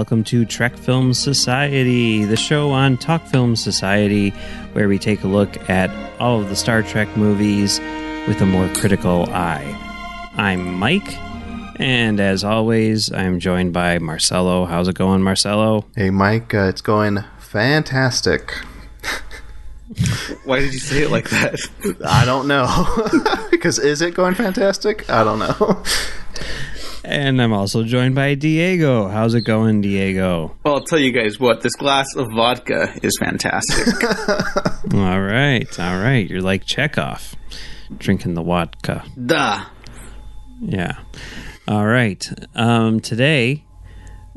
Hello and welcome to Trek Film Society, the show on Talk Film Society, where we take a look at all of the Star Trek movies with a more critical eye. I'm Mike, and as always, I'm joined by Marcelo. How's it going, Marcelo? Hey, Mike, uh, it's going fantastic. Why did you say it like that? I don't know. because is it going fantastic? I don't know. And I'm also joined by Diego. How's it going, Diego? Well, I'll tell you guys what, this glass of vodka is fantastic. all right, all right. You're like Chekov, drinking the vodka. Duh. Yeah. All right. Um, today,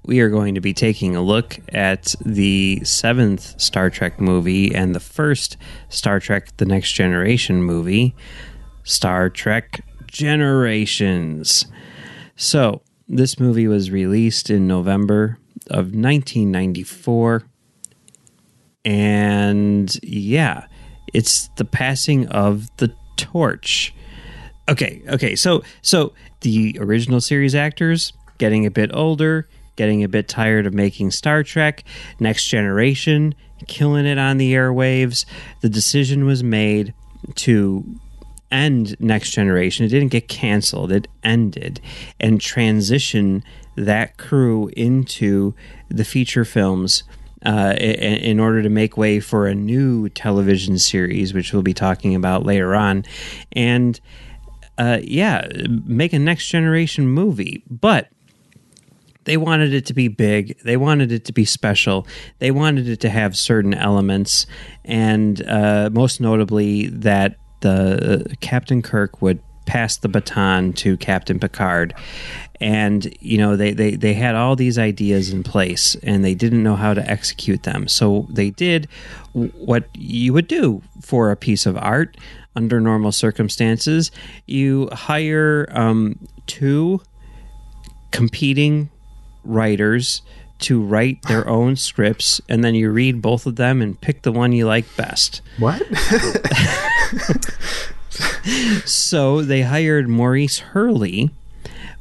we are going to be taking a look at the seventh Star Trek movie and the first Star Trek The Next Generation movie, Star Trek Generations. So, this movie was released in November of 1994. And yeah, it's the passing of the torch. Okay, okay. So, so the original series actors getting a bit older, getting a bit tired of making Star Trek, Next Generation killing it on the airwaves. The decision was made to end Next Generation. It didn't get canceled, it ended and transition that crew into the feature films. Uh, in, in, order to make way for a new television series, which we'll be talking about later on, and uh, yeah, make a next generation movie. But they wanted it to be big. They wanted it to be special. They wanted it to have certain elements, and uh, most notably that the uh, Captain Kirk would pass the baton to Captain Picard. And you know they, they, they had all these ideas in place, and they didn't know how to execute them. So they did what you would do for a piece of art under normal circumstances. You hire um, two competing writers to write their own scripts, and then you read both of them and pick the one you like best. What? so they hired Maurice Hurley,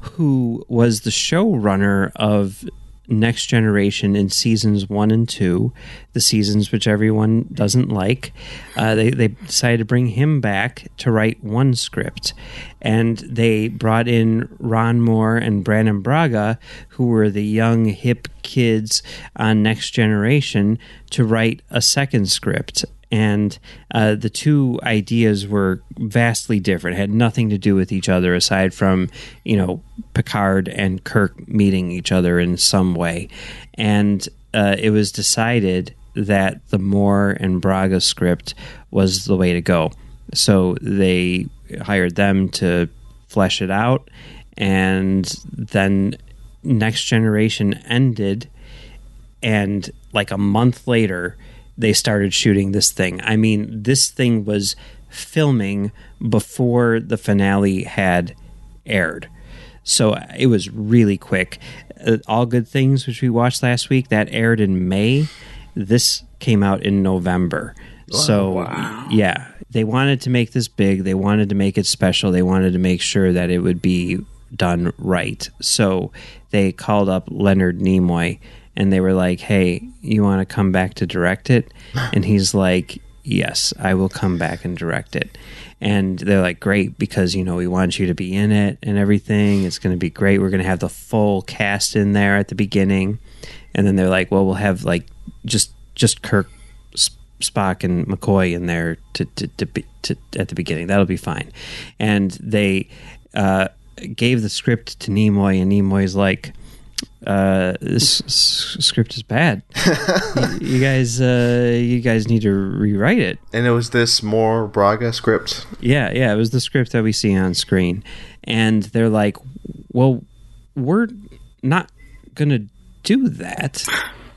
who was the showrunner of Next Generation in seasons one and two, the seasons which everyone doesn't like. Uh, they, they decided to bring him back to write one script. And they brought in Ron Moore and Brannon Braga, who were the young, hip kids on Next Generation, to write a second script and uh, the two ideas were vastly different. had nothing to do with each other aside from you know Picard and Kirk meeting each other in some way, and uh, it was decided that the Moore and Braga script was the way to go. So they hired them to flesh it out, and then Next Generation ended, and like a month later they started shooting this thing. I mean, this thing was filming before the finale had aired. So it was really quick. Uh, All Good Things, which we watched last week, that aired in May. This came out in November. so, wow. yeah, they wanted to make this big. They wanted to make it special. They wanted to make sure that it would be done right. So they called up Leonard Nimoy and they were like, "Hey, you want to come back to direct it?" And he's like, "Yes, I will come back and direct it." And they're like, "Great, because you know we want you to be in it and everything. It's going to be great. We're going to have the full cast in there at the beginning." And then they're like, "Well, we'll have like just just Kirk, Spock, and McCoy in there to to, to, be, to at the beginning. That'll be fine." And they uh, gave the script to Nimoy, and Nimoy's like uh, this s- script is bad. you, you, guys, uh, you guys need to rewrite it. And it was this more Braga script. Yeah, yeah, it was the script that we see on screen, and they're like, "Well, we're not gonna do that."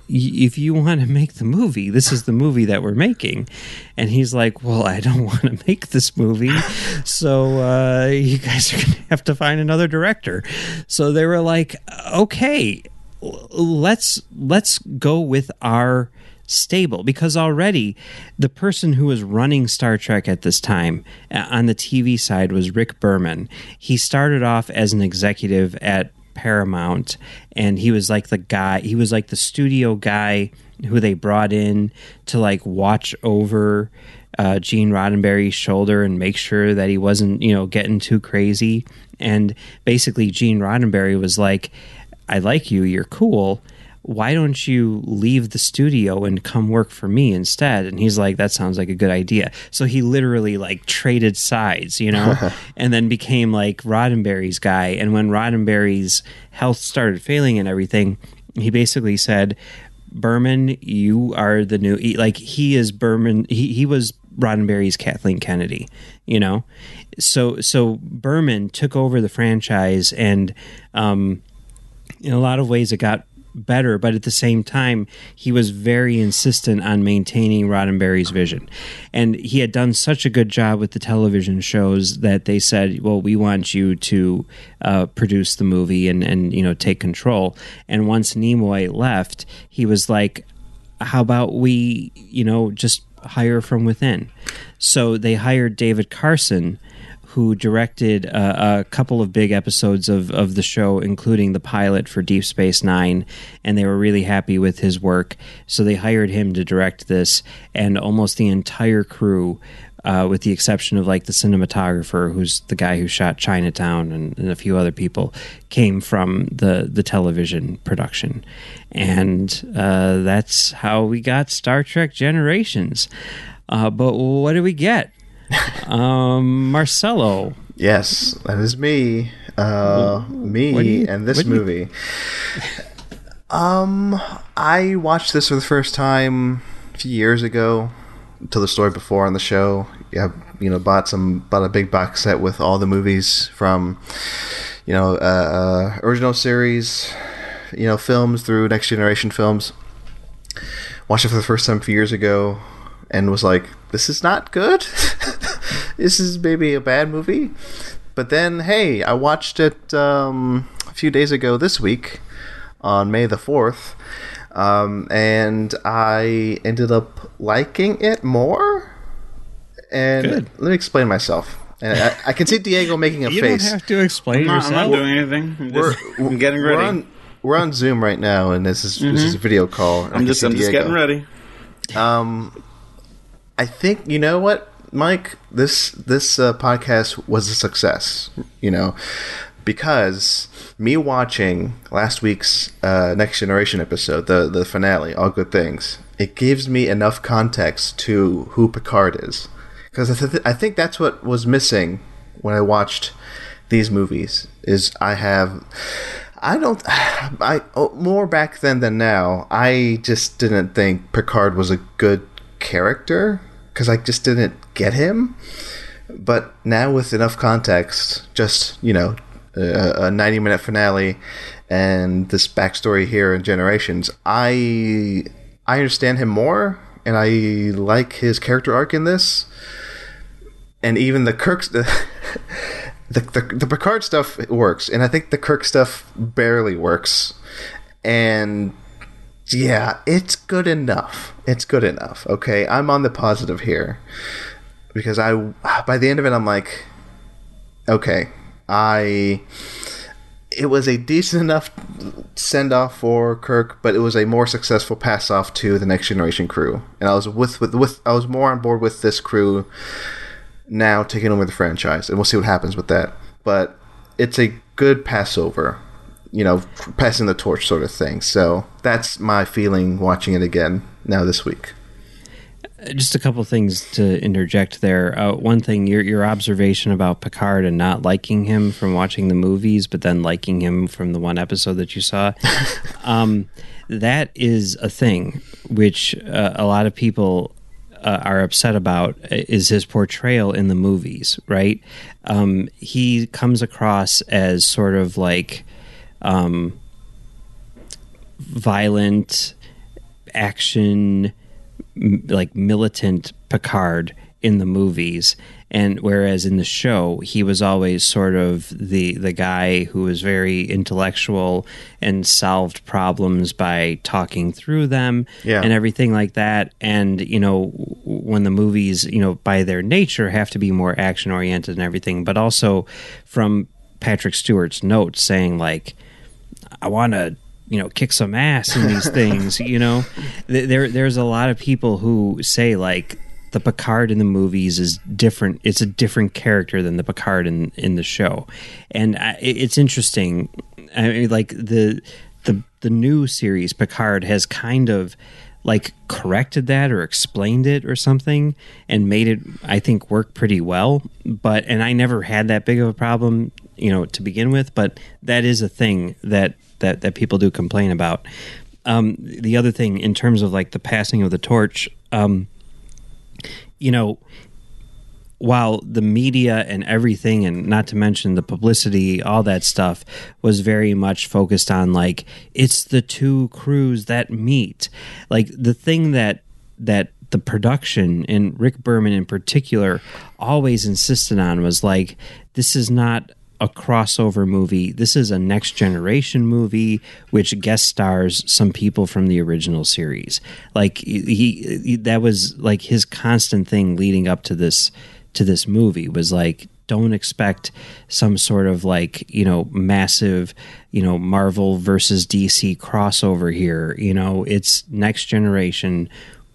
If you want to make the movie, this is the movie that we're making. And he's like, Well, I don't want to make this movie. So uh, you guys are going to have to find another director. So they were like, Okay, let's let's go with our stable because already the person who was running Star Trek at this time uh, on the TV side was Rick Berman. He started off as an executive at Paramount, and he was like the guy. He was like the studio guy who they brought in to like watch over uh, Gene Roddenberry's shoulder and make sure that he wasn't, you know, getting too crazy. And basically, Gene Roddenberry was like, "I like you. You're cool." Why don't you leave the studio and come work for me instead? And he's like that sounds like a good idea. So he literally like traded sides you know? And then became like roddenberry's guy. And when roddenberry's health started failing and everything he basically said berman you are the new like he is berman he, he was roddenberry's kathleen kennedy you know? So so berman took over the franchise and um in a lot of ways it got better, but at the same time, he was very insistent on maintaining Roddenberry's vision. And he had done such a good job with the television shows that they said, well, we want you to uh, produce the movie and, and, you know, take control. And once Nimoy left, he was like, how about we, you know, just hire from within? So they hired David Carson who directed uh, a couple of big episodes of, of the show, including the pilot for Deep Space Nine, and they were really happy with his work. So they hired him to direct this, and almost the entire crew. Uh, with the exception of like the cinematographer, who's the guy who shot Chinatown and, and, a few other people, came from the the television production, and uh, that's how we got Star Trek Generations. Uh, but what do we get? Um, Marcelo. Yes, that is me. Uh, me you, and this movie. um, I watched this for the first time a few years ago. Told the story before on the show. Yeah, you know, bought some bought a big box set with all the movies from, you know, uh, uh, original series, you know, films through Next Generation films. Watched it for the first time a few years ago and was like, "This is not good. this is maybe a bad movie." But then, hey, I watched it um, a few days ago this week on May the fourth, um, and I ended up liking it more. And good. let me explain myself. And I, I, can see Diego making a you face. You don't have to explain I'm not, yourself. I'm not doing anything. I'm, just, we're, I'm getting ready. We're on, we're on, Zoom right now, and this is mm-hmm. this is a video call. I'm just I'm just getting ready. Um, I think you know what, Mike. This this uh, podcast was a success. You know, because me watching last week's uh, Next Generation episode, the the finale, All Good Things, it gives me enough context to who Picard is. Because I, th- I think that's what was missing when I watched these movies. Is I have. I don't. I oh, more back then than now. I just didn't think Picard was a good character because I just didn't get him. But now with enough context, just you know, a, a ninety minute finale and this backstory here in Generations, I I understand him more, and I like his character arc in this, and even the Kirk. The, the, the, the Picard stuff works, and I think the Kirk stuff barely works. And yeah, it's good enough. It's good enough. Okay, I'm on the positive here because I by the end of it I'm like okay, I it was a decent enough send off for Kirk, but it was a more successful pass off to the next generation crew. And I was with, with with I was more on board with this crew now taking over the franchise, and we'll see what happens with that. But it's a good Passover you know, passing the torch sort of thing. So that's my feeling watching it again now this week. Just a couple things to interject there. Uh, one thing, your your observation about Picard and not liking him from watching the movies, but then liking him from the one episode that you saw. um, that is a thing which uh, a lot of people uh, are upset about is his portrayal in the movies, right? Um, he comes across as sort of like um, violent action, m- like militant Picard in the movies, and whereas in the show he was always sort of the the guy who was very intellectual and solved problems by talking through them yeah. and everything like that and you know when the movies you know by their nature have to be more action oriented and everything but also from Patrick Stewart's notes saying like I want to you know kick some ass in these things you know? There there's a lot of people who say like the Picard in the movies is different it's a different character than the Picard in in the show. And I, it's interesting I mean like the the the new series Picard has kind of like corrected that or explained it or something and made it I think work pretty well. But and I never had that big of a problem you know to begin with but that is a thing that that that people do complain about. Um, the other thing in terms of like the passing of the torch um, you know while the media and everything and not to mention the publicity all that stuff was very much focused on like it's the two crews that meet. Like the thing that that the production and Rick Berman in particular always insisted on was like this is not a crossover movie. This is a next generation movie which guest stars some people from the original series. Like he, he, that was like his constant thing leading up to this to this movie was like don't expect some sort of like, you know, massive, you know, Marvel versus DC crossover here. You know, it's next generation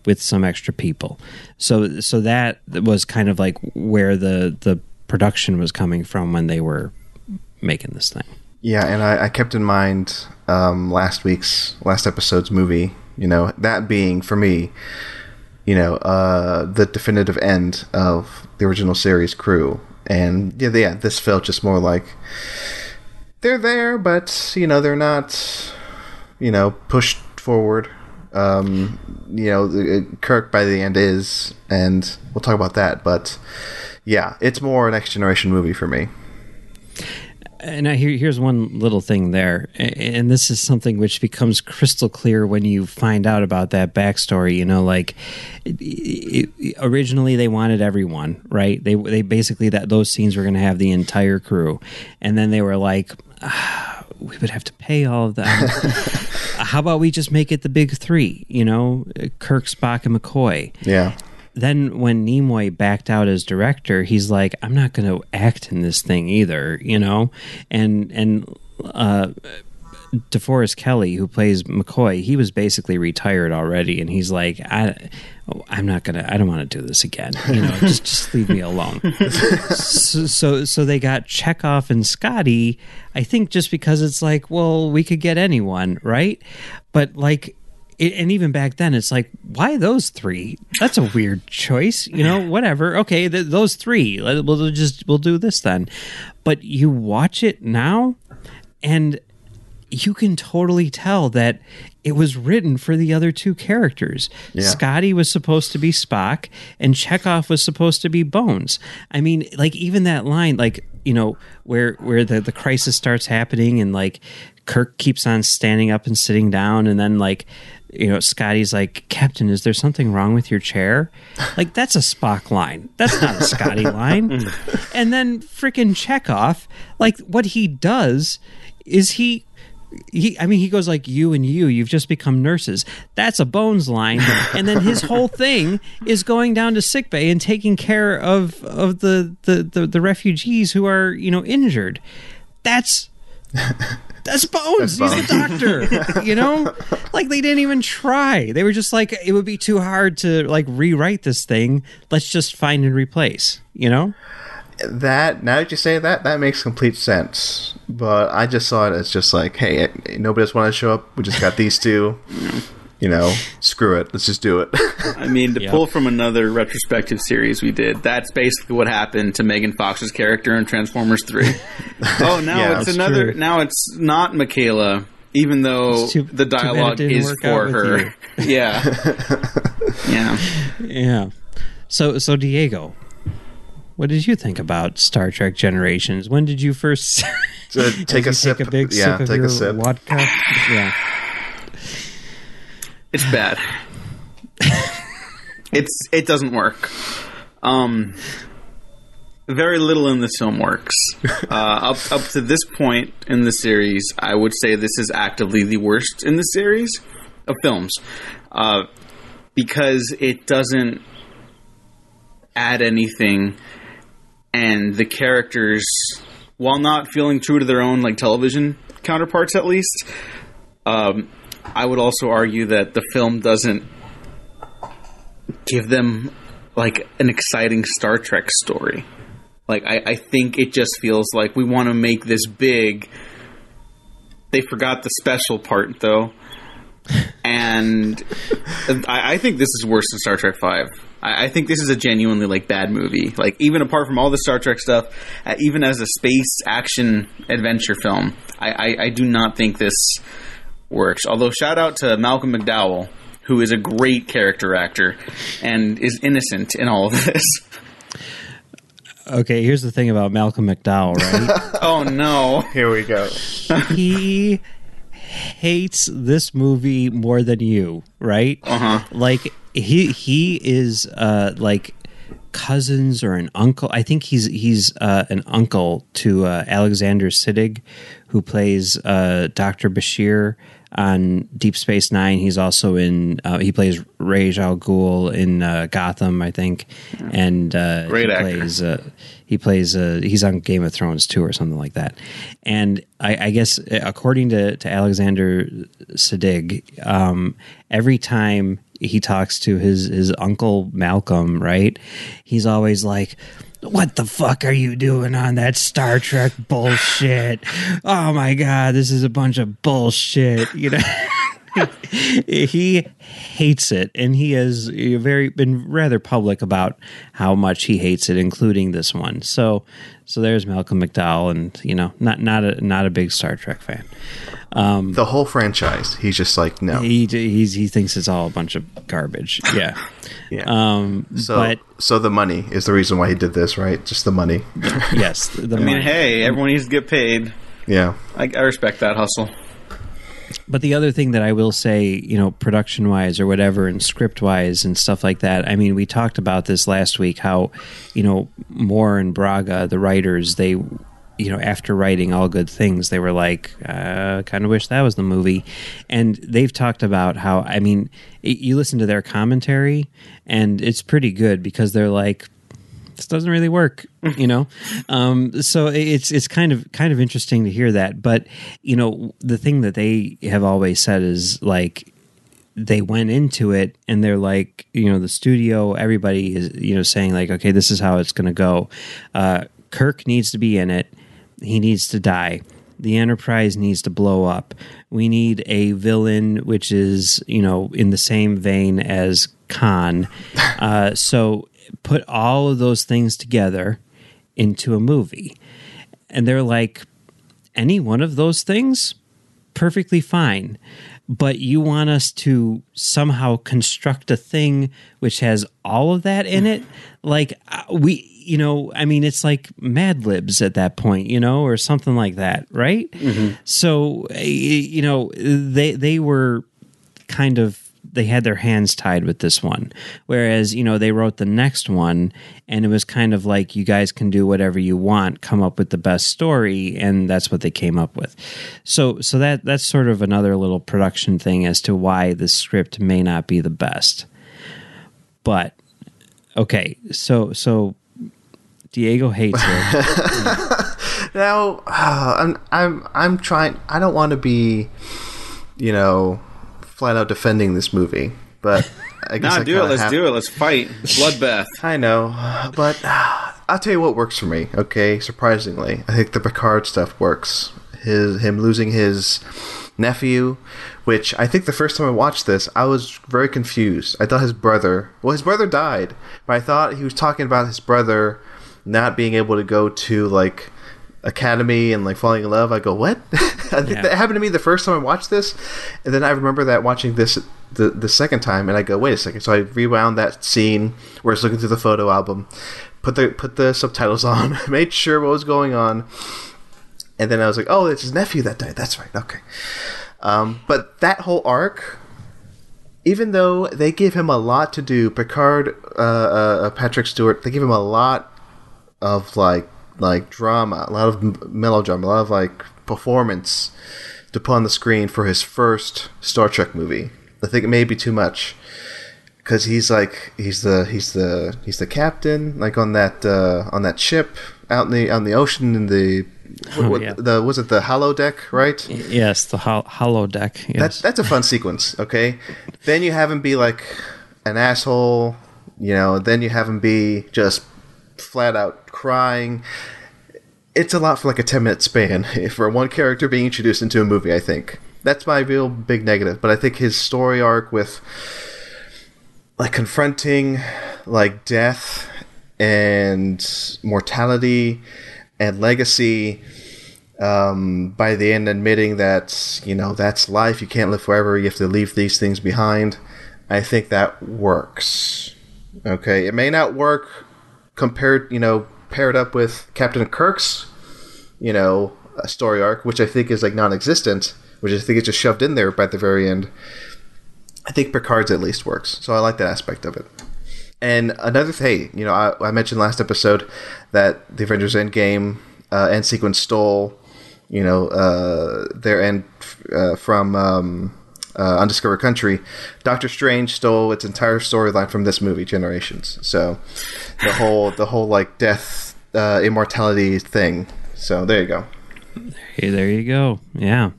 with some extra people. So so that was kind of like where the the production was coming from when they were making this thing. Yeah, and I, I kept in mind um, last week's last episode's movie. You know, that being for me, you know, uh, the definitive end of the original series crew, and yeah, yeah, this felt just more like they're there, but you know, they're not, you know, pushed forward. Um, you know, Kirk by the end is, and we'll talk about that. But yeah, it's more a next generation movie for me and I, here, here's one little thing there, and this is something which becomes crystal clear when you find out about that backstory. You know, like it, it, originally they wanted everyone, right? They they basically that those scenes were going to have the entire crew, and then they were like. Ah, we would have to pay all of them. How about we just make it the big three? You know, Kirk, Spock, and McCoy. Yeah then when Nimoy backed out as director, he's like, I'm not going to act in this thing either, you know, and and uh, DeForest Kelley, who plays McCoy, he was basically retired already, and he's like, I, I'm not gonna, I don't want to do this again, you know, just just leave me alone. so, so so they got Chekov and Scotty, I think, just because it's like, well, we could get anyone, right? But like it, and even back then, it's like, why those three? That's a weird choice, you know. Whatever, okay, th- those three. We'll just we'll do this then. But you watch it now, and you can totally tell that it was written for the other two characters. Yeah. Scotty was supposed to be Spock, and Chekov was supposed to be Bones. I mean, like even that line, like you know, where where the the crisis starts happening, and like Kirk keeps on standing up and sitting down, and then like you know, Scotty's like, Captain, is there something wrong with your chair? Like, that's a Spock line. That's not a Scotty line. and then freaking Chekov, like, what he does is he. He, I mean, he goes like you and you. You've just become nurses. That's a Bones line, and then his whole thing is going down to sickbay and taking care of of the, the the the refugees who are you know injured. That's that's Bones. That's He's the doctor. you know, like they didn't even try. They were just like, it would be too hard to like rewrite this thing. Let's just find and replace. You know. That now that you say that, that makes complete sense. But I just saw it as just like, hey, nobody else wanted to show up. We just got these two. you know, screw it. Let's just do it. I mean, to yep. pull from another retrospective series we did, that's basically what happened to Megan Fox's character in Transformers 3. oh, now yeah, it's another. True. Now it's not Mikaela, even though too, the dialogue is for her. yeah. yeah. Yeah. So, so Diego, what did you think about Star Trek Generations? When did you first take a sip? A big yeah, sip of take your a sip. vodka. Yeah. It's bad. it's it doesn't work. Um, very little in this film works. Uh, up up to this point in the series, I would say this is actively the worst in the series of films uh, because it doesn't add anything, and the characters, while not feeling true to their own like television counterparts, at least. Um, I would also argue that the film doesn't give them like an exciting Star Trek story. Like I, I think it just feels like we want to make this big. They forgot the special part though, and I, I think this is worse than Star Trek Five. I, I think this is a genuinely like bad movie. Like even apart from all the Star Trek stuff, uh, even as a space action adventure film, I, I, I do not think this works. Although shout out to Malcolm McDowell, who is a great character actor and is innocent in all of this. Okay, here's the thing about Malcolm McDowell, right? oh no! Here we go. he hates this movie more than you, right? Uh-huh. Like he he is uh like cousins or an uncle. I think he's he's uh, an uncle to uh, Alexander Siddig, who plays uh, Doctor Bashir on Deep Space Nine. He's also in. Uh, he plays Ra's al Ghul in uh, Gotham, I think, and uh, Great he actor. plays. Uh, he plays. Uh, he's on Game of Thrones too, or something like that. And I, I guess uh, according to to Alexander Siddig, um, every time he talks to his his uncle Malcolm, right? He's always like. What the fuck are you doing on that Star Trek bullshit? Oh my god, this is a bunch of bullshit. You know, he hates it, and he has very been rather public about how much he hates it, including this one. So, so there's Malcolm McDowell, and you know, not not a not a big Star Trek fan. Um, The whole franchise. He's just like no. He he's, he thinks it's all a bunch of garbage. Yeah. Yeah. Um, so but so the money is the reason why he did this, right? Just the money. yes, the I mean, hey, everyone needs to get paid. yeah. I, I respect that hustle. But the other thing that I will say, you know, production wise or whatever, and script wise and stuff like that. I mean, we talked about this last week. How, you know, Moore and Braga, the writers, they, you know, after writing all good things, they were like, uh, kind of wish that was the movie. And they've talked about how, I mean, it, you listen to their commentary, and it's pretty good because they're like, this doesn't really work you know? Um, so it's it's kind of kind of interesting to hear that. But you know the thing that they have always said is like they went into it and they're like you know the studio everybody is you know saying like okay this is how it's going to go. Uh, kirk needs to be in it. He needs to die. The enterprise needs to blow up. We need a villain which is you know in the same vein as khan. Uh, so put all of those things together into a movie. And they're like any one of those things? Perfectly fine. But you want us to somehow construct a thing which has all of that in it? Like uh, we you know i mean it's like mad libs at that point you know or something like that right? So uh, you know they they were kind of they had their hands tied with this one. Whereas you know they wrote the next one and it was kind of like you guys can do whatever you want come up with the best story and that's what they came up with. So so that that's sort of another little production thing as to why the script may not be the best. But okay so so diego hates it. Now I'm I'm I'm trying. I don't want to be, you know, flat out defending this movie, but I guess Nah, I do it. Let's have- do it. Let's fight. Bloodbath. I know, but I'll tell you what works for me. Okay, surprisingly, I think the Picard stuff works. His him losing his nephew, which I think the first time I watched this, I was very confused. I thought his brother, well, his brother died, but I thought he was talking about his brother not being able to go to like academy and like falling in love. I go, what? I think Yeah. that happened to me the first time I watched this, and then I remember that watching this the the second time, and I go, wait a second. So I rewound that scene where it's looking through the photo album, put the put the subtitles on, made sure what was going on, and then I was like, oh, it's his nephew that died. That's right. Okay. Um, but that whole arc, even though they give him a lot to do, Picard, uh, uh, Patrick Stewart, they give him a lot of like like drama, a lot of m- melodrama, a lot of like performance to put on the screen for his first Star Trek movie. I think it may be too much because he's like he's the he's the he's the captain like on that uh, on that ship out in the on the ocean in the Oh, what, yeah. the was it the holodeck right Yes, the hol- holodeck. that's Yes. that's a fun sequence okay then you have him be like an asshole you know then you have him be just flat out crying. It's a lot for like a 10 minute span for one character being introduced into a movie i think. That's my real big negative but i think his story arc with like confronting like death and mortality and legacy um, by the end admitting that you know that's life you can't live forever you have to leave these things behind i think that works. Okay it may not work compared you know paired up with captain kirk's you know story arc which i think is like non-existent which i think is just shoved in there by the very end I think Picard's at least works, so I like that aspect of it. And another thing, you know, I, I mentioned last episode that the Avengers Endgame uh, end sequence stole, you know, uh, their end uh, from um, uh, Undiscovered Country. Doctor Strange stole its entire storyline from this movie, Generations. So the whole the whole like death uh, immortality thing. So there you go. Hey, there you go. Yeah.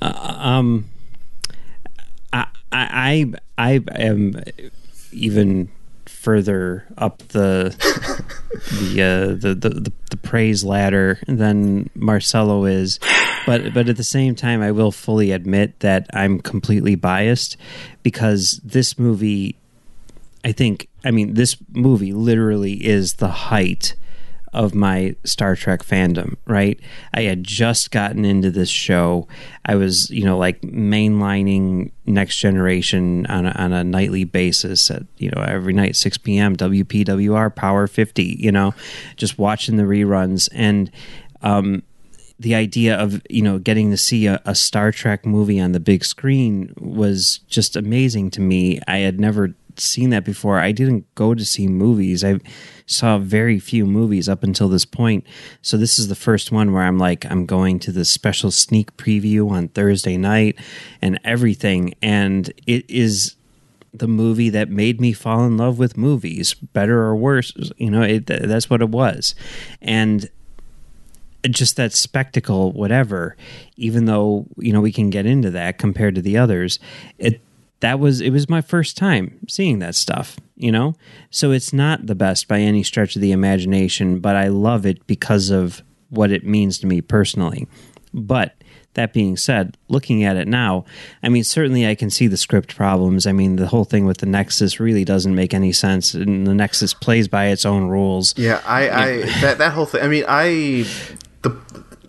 Uh, um, I, I, I I am even further up the the, uh, the, the the the praise ladder than Marcelo is, but but at the same time, I will fully admit that I'm completely biased because this movie I think, I mean, this movie literally is the height of my Star Trek fandom, right? I had just gotten into this show. I was, you know, like mainlining Next Generation on a, on a nightly basis at, you know, every night, 6 p.m., WPWR, Power 50, you know, just watching the reruns. And, um, the idea of you know getting to see a, a Star Trek movie on the big screen was just amazing to me. I had never seen that before. I didn't go to see movies. I saw very few movies up until this point. So this is the first one where I'm like I'm going to the special sneak preview on Thursday night and everything and it is the movie that made me fall in love with movies, better or worse, you know, it, that's what it was. And just that spectacle, whatever, even though, you know, we can get into that compared to the others, it that was it was my first time seeing that stuff, you know? So it's not the best by any stretch of the imagination, but I love it because of what it means to me personally. But that being said, looking at it now, I mean, certainly I can see the script problems. I mean, the whole thing with the Nexus really doesn't make any sense, and the Nexus plays by its own rules. Yeah, I, I that that whole thing. I mean, I the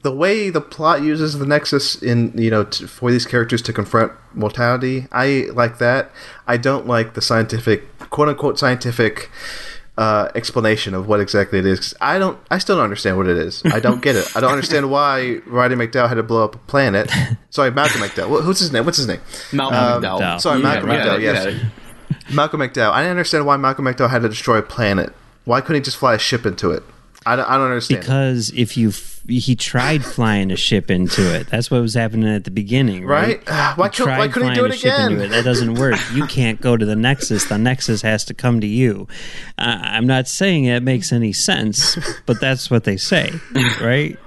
the way the plot uses the Nexus in you know to, for these characters to confront mortality, I like that. I don't like the scientific, quote unquote, scientific. Uh, explanation of what exactly it is. 'cause I don't. I still don't understand what it is. I don't get it. I don't understand why Roddy McDowell had to blow up a planet. Sorry, Malcolm McDowell. Wh- Who's his name? What's his name? Malcolm Um, McDowell. Sorry, Malcolm got it, McDowell. you Yes, got it. Malcolm McDowell. I didn't understand why Malcolm McDowell had to destroy a planet. Why couldn't he just fly a ship into it? I don't, I don't understand. Because if you f- he tried flying a ship into it, that's what was happening at the beginning, right? Right? Why He why couldn't he do it a ship again? into it. That doesn't work. You can't go to the Nexus. The Nexus has to come to you. Uh, I'm not saying it makes any sense, but that's what they say, right?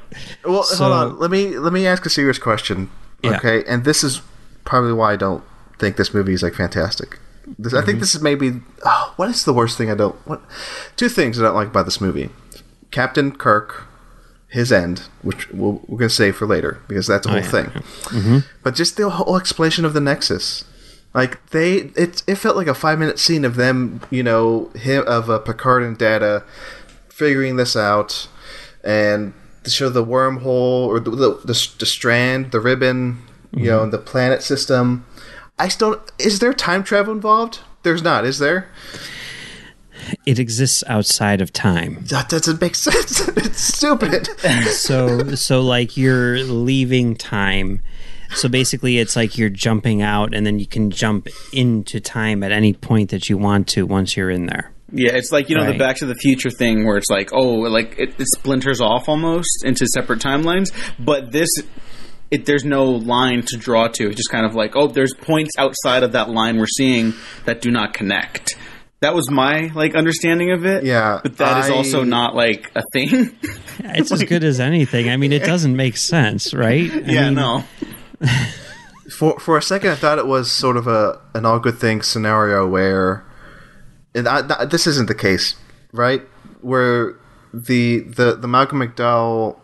Well, So- hold on. Let me let me ask a serious question. Yeah. Okay, and this is probably why I don't think this movie is like fantastic. This, I Mm-hmm. think this is maybe oh, what is the worst thing I don't what two things I don't like about this movie. Captain Kirk, his end, which we'll, we're going to save for later because that's a whole Oh, yeah. thing. But just the whole explanation of the Nexus. Like they, it, it felt like a five minute scene of them, you know, him of uh, Picard and Data figuring this out, and to show the wormhole or the the, the, the strand, the ribbon, you know, and the planet system. I still is there time travel involved? There's not, is there? It exists outside of time. That doesn't make sense. it's stupid. So so like you're leaving time. So basically it's like you're jumping out and then you can jump into time at any point that you want to once you're in there. Yeah, it's like you know the Back to the Future thing where it's like, oh, like it, it splinters off almost into separate timelines. But this it there's no line to draw to. It's just kind of like, oh, there's points outside of that line we're seeing that do not connect. That was my like understanding of it. Yeah, but that is I- also not like a thing. It's as good as anything. I mean, it doesn't make sense, right? I yeah, mean, no. For for a second, I thought it was sort of a an all good thing scenario where, and I, th- this isn't the case, right? Where the the the Malcolm McDowell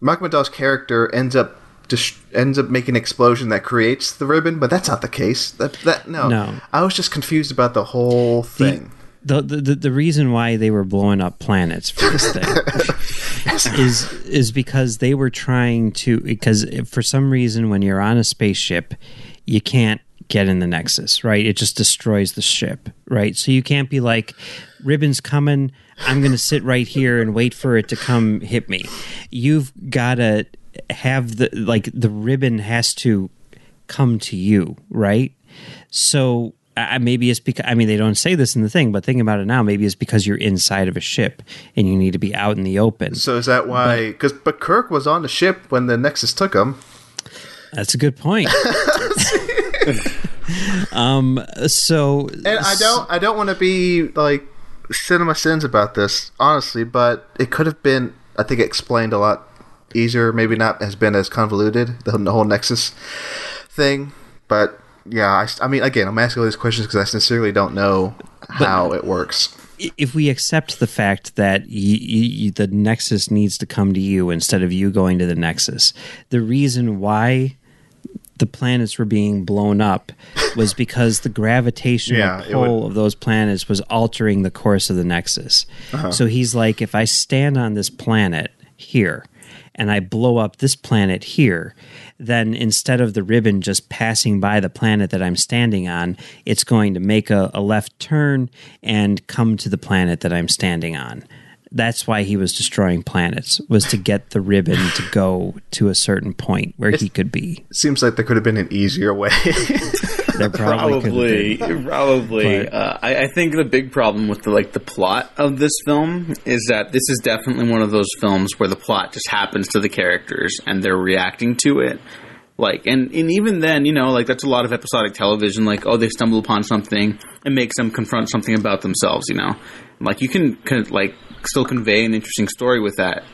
Malcolm McDowell's character ends up just ends up making an explosion that creates the ribbon, but that's not the case. That that no, No. I was just confused about the whole thing. The, the the the reason why they were blowing up planets for this thing is is because they were trying to because for some reason when you're on a spaceship you can't get in the nexus right it just destroys the ship right so you can't be like ribbons coming i'm going to sit right here and wait for it to come hit me you've got to have the like the ribbon has to come to you right so uh, maybe it's because I mean they don't say this in the thing, but thinking about it now, maybe it's because you're inside of a ship and you need to be out in the open. So is that why? Because but Kirk was on the ship when the Nexus took him. That's a good point. um. So And I don't I don't want to be like CinemaSins about this, honestly, but it could have been I think explained a lot easier, maybe not has been as convoluted, the, the whole Nexus thing. But yeah, I, I mean, again, I'm asking all these questions because I sincerely don't know how it works. if we accept the fact that y- y- the Nexus needs to come to you instead of you going to the Nexus, the reason why the planets were being blown up was because the gravitational Yeah, pull of those planets was altering the course of the Nexus. Uh-huh. So he's like, if I stand on this planet here and I blow up this planet here, then instead of the ribbon just passing by the planet that I'm standing on, it's going to make a, a left turn and come to the planet that I'm standing on. That's why he was destroying planets, was to get the ribbon to go to a certain point where he could be. Seems like there could have been an easier way. There probably, Probably, probably. But- Uh, I, I think the big problem with the like the plot of this film is that this is definitely one of those films where the plot just happens to the characters and they're reacting to it. Like, and, and even then, you know, like that's a lot of episodic television. Like, oh, they stumble upon something and makes them confront something about themselves. You know, like you can, can like still convey an interesting story with that.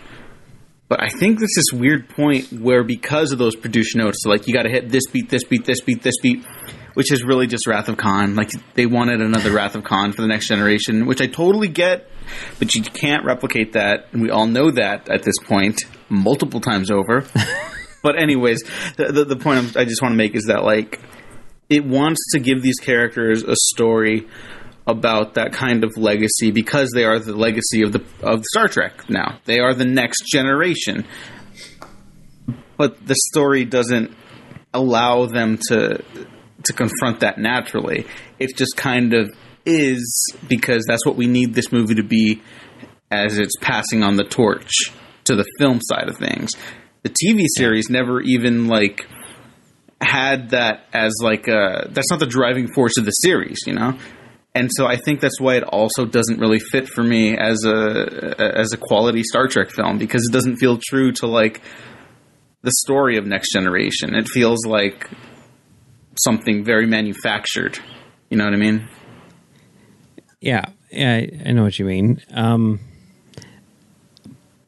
But I think there's this weird point where because of those producer notes, like you got to hit this beat, this beat, this beat, this beat, which is really just Wrath of Khan. Like they wanted another Wrath of Khan for the next generation, which I totally get, but you can't replicate that, and we all know that at this point multiple times over. but anyways, the, the, the point I'm, I just want to make is that like it wants to give these characters a story about that kind of legacy because they are the legacy of the of Star Trek now. They are the next generation. But the story doesn't allow them to to confront that naturally. It just kind of is because that's what we need this movie to be as it's passing on the torch to the film side of things. The TV series never even like had that as like a that's not the driving force of the series, you know. And so I think that's why it also doesn't really fit for me as a as a quality Star Trek film because it doesn't feel true to like the story of Next Generation. It feels like something very manufactured. You know what I mean? Yeah, yeah, I, I know what you mean. Um,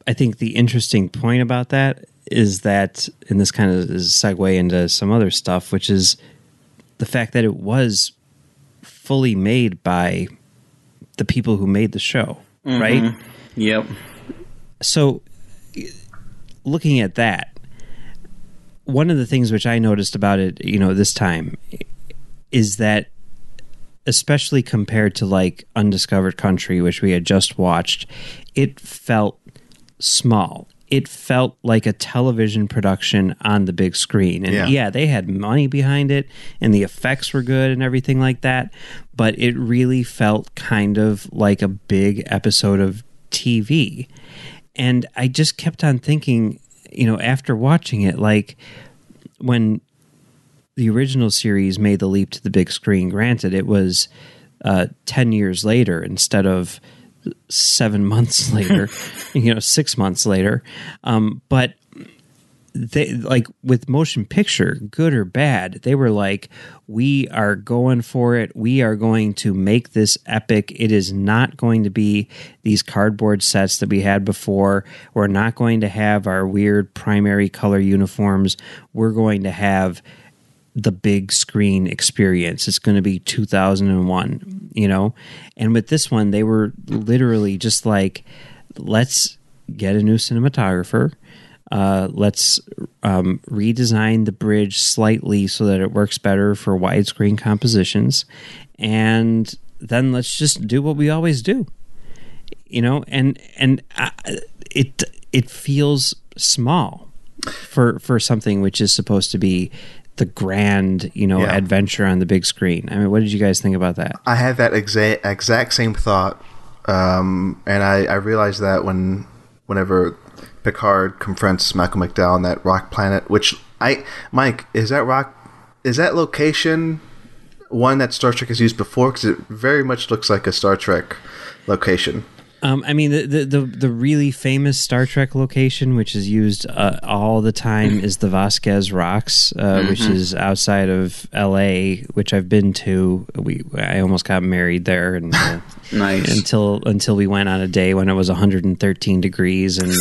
I think the interesting point about that is that, and this kind of is a segue into some other stuff, which is the fact that it was fully made by the people who made the show, right? Yep. So, looking at that, one of the things which I noticed about it, you know, this time is that especially compared to like Undiscovered Country, which we had just watched, it felt small. It felt like a television production on the big screen. And Yeah. yeah. they had money behind it and the effects were good and everything like that. But it really felt kind of like a big episode of TV. And I just kept on thinking, you know, after watching it, like when the original series made the leap to the big screen. Granted, it was uh, ten years later instead of seven months later, you know, six months later. Um, but they like with motion picture, good or bad, they were like, we are going for it. We are going to make this epic. It is not going to be these cardboard sets that we had before. We're not going to have our weird primary color uniforms. We're going to have the big screen experience. It's going to be 2001, you know? And with this one, they were literally just like, let's get a new cinematographer. Uh, let's um, redesign the bridge slightly so that it works better for widescreen compositions. And then let's just do what we always do. You know, and and uh, it it feels small for for something which is supposed to be the grand, you know, Yeah. adventure on the big screen. I mean, what did you guys think about that? I had that exact exact same thought, um, and I, I realized that when whenever Picard confronts Malcolm McDowell on that rock planet, which I Mike is that rock is that location one that Star Trek has used before because it very much looks like a Star Trek location. Um, I mean, the, the the the really famous Star Trek location, which is used uh, all the time, is the Vasquez Rocks, uh, which is outside of L.A., which I've been to. We I almost got married there, and uh, Nice. until until we went on a day when it was 113 degrees, and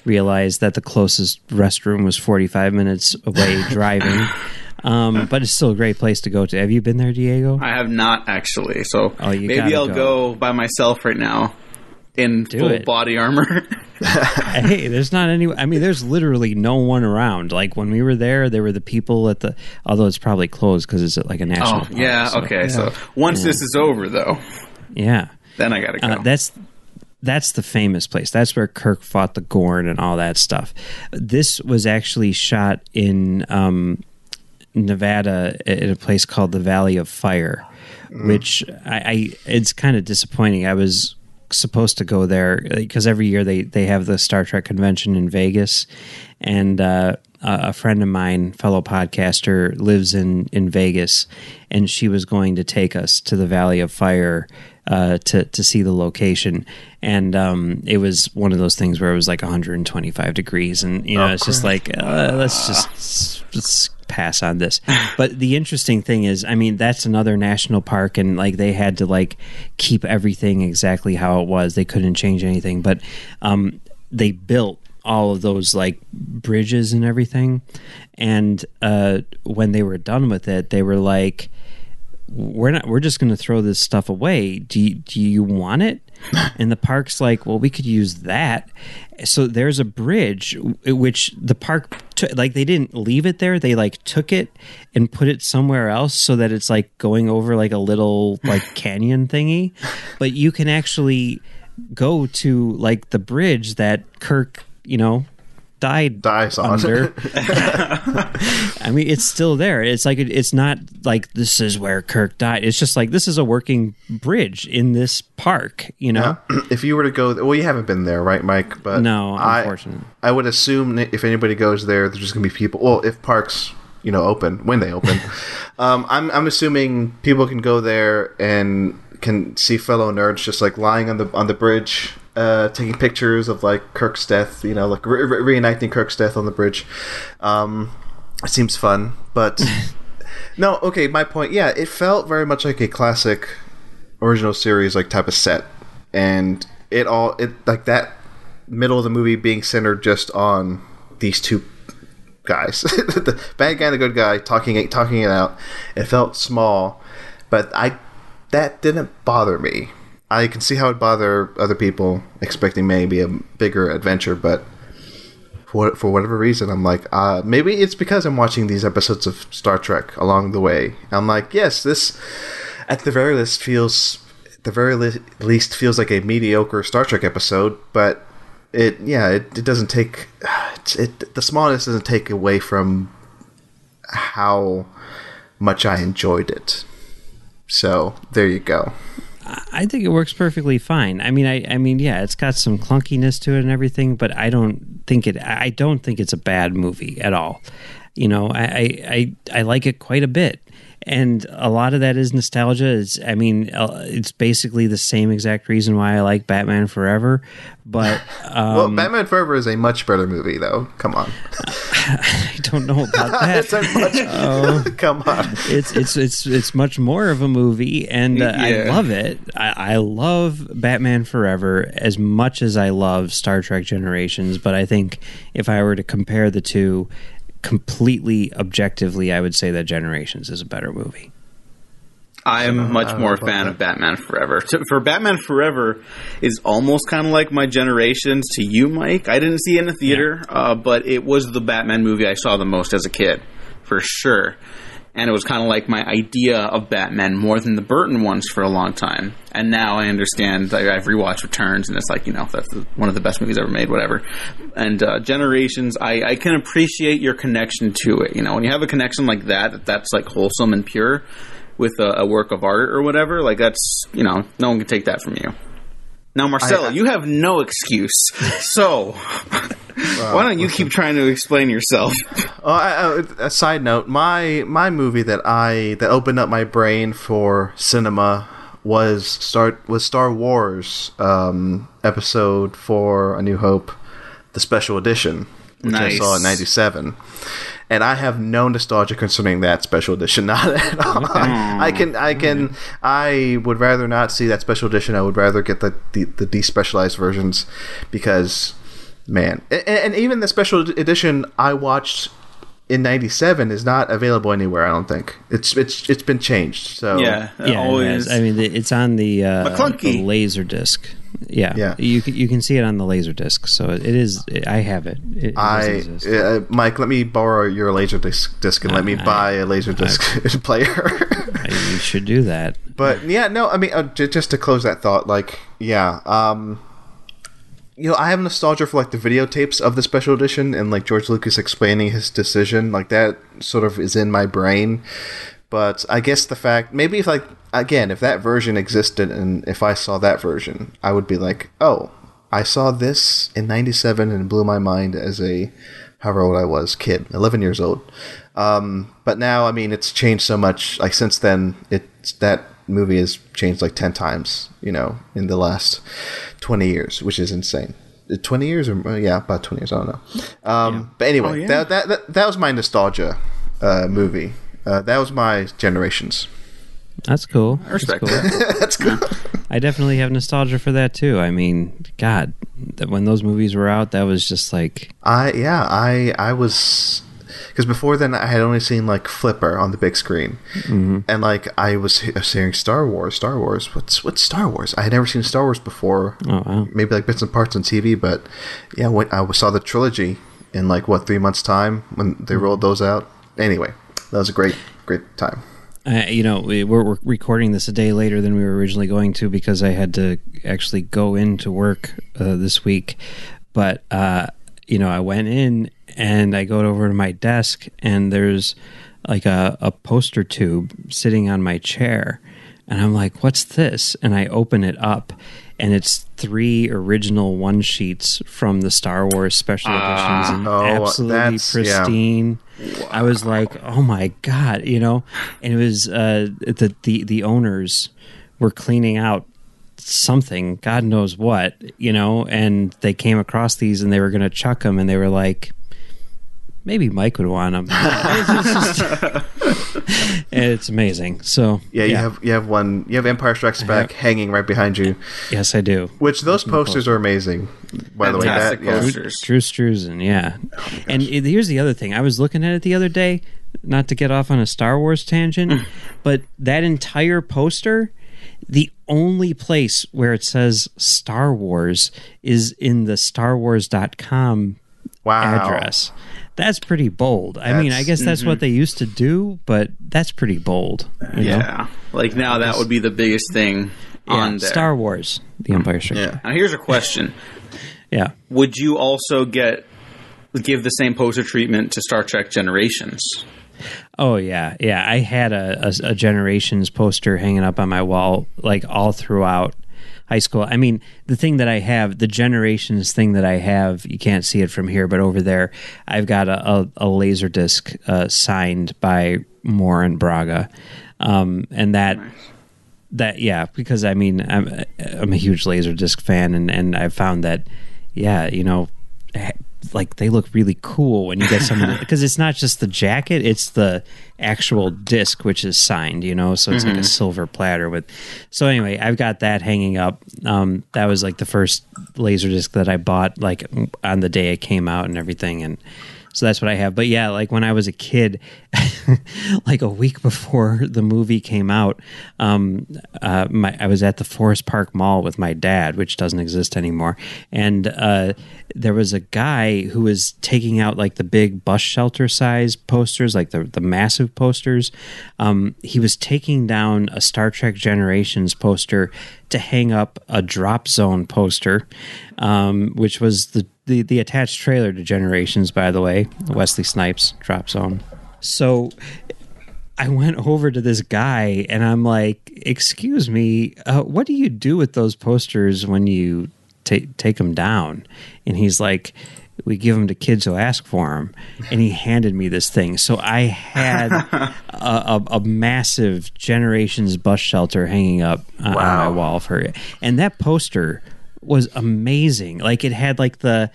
realized that the closest restroom was 45 minutes away driving. Um, but it's still a great place to go to. Have you been there, Diego? I have not actually, so Oh, maybe I'll go. go. by myself right now in Do full it. body armor. hey, there's not any. I mean, there's literally no one around. Like when we were there, there were the people at the. Although it's probably closed because it's like a national. oh park, yeah, so- okay. So once this is over, though, yeah. then I gotta go. Uh, that's that's the famous place. That's where Kirk fought the Gorn and all that stuff. This was actually shot in um, Nevada at a place called the Valley of Fire, which I, I it's kind of disappointing. I was supposed to go there because every year they they have the Star Trek convention in Vegas, and uh, a friend of mine, fellow podcaster, lives in in Vegas, and she was going to take us to the Valley of Fire uh, to to see the location, and um, it was one of those things where it was like 125 degrees, and you know it's just like uh, let's just let's pass on this. But the interesting thing is, I mean, that's another national park, and like they had to like keep everything exactly how it was. They couldn't change anything, but um, they built all of those like bridges and everything. And uh, when they were done with it, they were like, "We're not. We're just going to throw this stuff away. Do you, do you want it?" And the park's like, "Well, we could use that." So there's a bridge which the park took. Like they didn't leave it there. They like took it and put it somewhere else so that it's like going over like a little like canyon thingy. But you can actually go to like the bridge that Kirk, you know, died Dies on. under. I mean, it's still there. It's like it's not like this is where Kirk died. It's just like this is a working bridge in this park. You know, if you were to go, well, you haven't been there, right, Mike? But No, I- unfortunately. I, would assume if anybody goes there, there's just gonna be people. Well, if parks, you know, open when they open, um, I'm I'm assuming people can go there and can see fellow nerds just like lying on the on the bridge. Uh, taking pictures of like Kirk's death, you know, like re- re- reenacting Kirk's death on the bridge. Um, it seems fun, but no. Okay, my point. Yeah, it felt very much like a classic original series like type of set and it all it like that middle of the movie being centered just on these two guys the bad guy and the good guy talking it talking it out it felt small but i that didn't bother me i can see how it bother other people expecting maybe a bigger adventure but for, for whatever reason, I'm like, uh, maybe it's because I'm watching these episodes of Star Trek along the way. I'm like, yes, this at the very least feels, at the very le- least feels like a mediocre Star Trek episode, but it, yeah, it, it doesn't take, it the smallness doesn't take away from how much I enjoyed it. So there you go. I think it works perfectly fine. I mean, I, I mean, yeah, it's got some clunkiness to it and everything, but I don't think it. I don't think it's a bad movie at all. You know, I, I, I, I like it quite a bit. And a lot of that is nostalgia. It's, I mean, uh, it's basically the same exact reason why I like Batman Forever. But um, well, Batman Forever is a much better movie, though. Come on, I don't know about that. it's a much. Come on, it's it's it's it's much more of a movie, and uh, I love it. I, I love Batman Forever as much as I love Star Trek Generations. But I think if I were to compare the two completely objectively, I would say that Generations is a better movie. I'm much more a fan about of Batman Forever. To- For Batman Forever is almost kind of like my generations to you, Mike. I didn't see it in the theater, uh, but it was the Batman movie I saw the most as a kid, for sure. And it was kind of like my idea of Batman more than the Burton ones for a long time. And now I understand. I, I've rewatched Returns, and it's like you know that's the, one of the best movies ever made. Whatever. And uh, Generations, I, I can appreciate your connection to it. You know, when you have a connection like that, that that's like wholesome and pure with a, a work of art or whatever, like that's you know, no one can take that from you. Now, Marcelo, I- you have no excuse. So, why don't you keep trying to explain yourself? Oh, I, I, a side note: my my movie that I that opened up my brain for cinema was start was Star Wars um, episode for A New Hope, the special edition, which I saw in '97. And I have no nostalgia concerning that special edition, not at all. I can, I can, I would rather not see that special edition. I would rather get the the, the despecialized versions because man and, and even the special edition i watched in 97 is not available anywhere i don't think it's it's it's been changed so Yeah, Yeah, always. I mean, it's on the uh, McClunky. the laser disc. Yeah, Yeah. You can, you can see it on the laser disc, so it is. I have it. It, it I, exist. uh, Mike, let me borrow your laser disc, disc and let me buy a laser disc player. You should do that. but yeah, no, I mean, uh, j- just to close that thought, like, yeah, um, you know, I have nostalgia for like the videotapes of the special edition and like George Lucas explaining his decision, like that sort of is in my brain. But I guess the fact, maybe if like again, if that version existed and if I saw that version, I would be like, oh, I saw this in '97 and it blew my mind as a however old I was kid, 11 years old. Um, but now, I mean, it's changed so much. Like since then, it's that movie has changed like 10 times, you know, in the last 20 years, which is insane. Uh, 20 years or uh, yeah, about 20 years. I don't know. Um, But anyway, Oh, yeah. that, that that that was my nostalgia uh, movie. Uh, that was my generations. That's cool. I respect That's cool. that. That's good. I definitely have nostalgia for that too. I mean, God, that when those movies were out, that was just like I yeah, I I was because before then I had only seen like Flipper on the big screen, and like I was hearing Star Wars, Star Wars. What's what's Star Wars? I had never seen Star Wars before. Oh, wow. Maybe like bits and parts on TV, but yeah, when I saw the trilogy in like what three months time when they rolled those out. Anyway, that was a great great time. Uh, you know, we, we're, we're recording this a day later than we were originally going to because I had to actually go into work uh, this week. But, uh, you know, I went in and I go over to my desk and there's like a, a poster tube sitting on my chair. And I'm like, what's this? And I open it up and it's three original one sheets from the Star Wars special editions and Oh, absolutely that's- yeah. pristine. I was like, "Oh my god!" You know, and it was uh, the the the owners were cleaning out something, God knows what, you know, and they came across these and they were going to chuck them, and they were like, "Maybe Mike would want them." it's amazing. So Yeah, you have you have one. You have Empire Strikes Back hanging right behind you, yes, I do. which those posters are amazing. By the way, that yeah. posters. Drew Struzan, yeah. Oh and it- here's the other thing. I was looking at it the other day, not to get off on a Star Wars tangent, but that entire poster, the only place where it says Star Wars is in the starwars.com wow address. That's pretty bold. I mean, I That's- guess that's what mm-hmm. they used to do, but that's pretty bold. You know? Yeah, like now that would be the biggest thing Yeah, on there. Star Wars, The Empire Strikes Yeah. Back. Now here's a question: Yeah. Would you also get give the same poster treatment to Star Trek Generations? Oh yeah, yeah. I had a, a, a generations poster hanging up on my wall, like all throughout high school. I mean, the thing that I have, the generations thing that I have, you can't see it from here, but over there, I've got a, a, a laser disc uh, signed by Moore and Braga, um, and that that yeah, because I mean I'm I'm a huge Laserdisc fan, and and I've found that yeah, you know, like they look really cool when you get some because it's not just the jacket, it's the actual disc which is signed, you know, so it's like a silver platter with. So anyway, I've got that hanging up. Um, that was like the first laser disc that I bought like on the day it came out and everything, and so that's what I have. But yeah, like when I was a kid, like a week before the movie came out, um, uh, my, I was at the Forest Park Mall with my dad, which doesn't exist anymore, and uh, there was a guy who was taking out like the big bus shelter size posters, like the the massive posters. Um, he was taking down a Star Trek Generations poster to hang up a Drop Zone poster, um, which was the, the the attached trailer to Generations, by the way, Wesley Snipes Drop Zone. So I went over to this guy and I'm like, "Excuse me, uh, what do you do with those posters when you take take them down?" And he's like. We give them to kids who ask for them, and he handed me this thing. So I had a, a, a massive Generations bus shelter hanging up uh, on my wall for it, and that poster was amazing. Like it had like the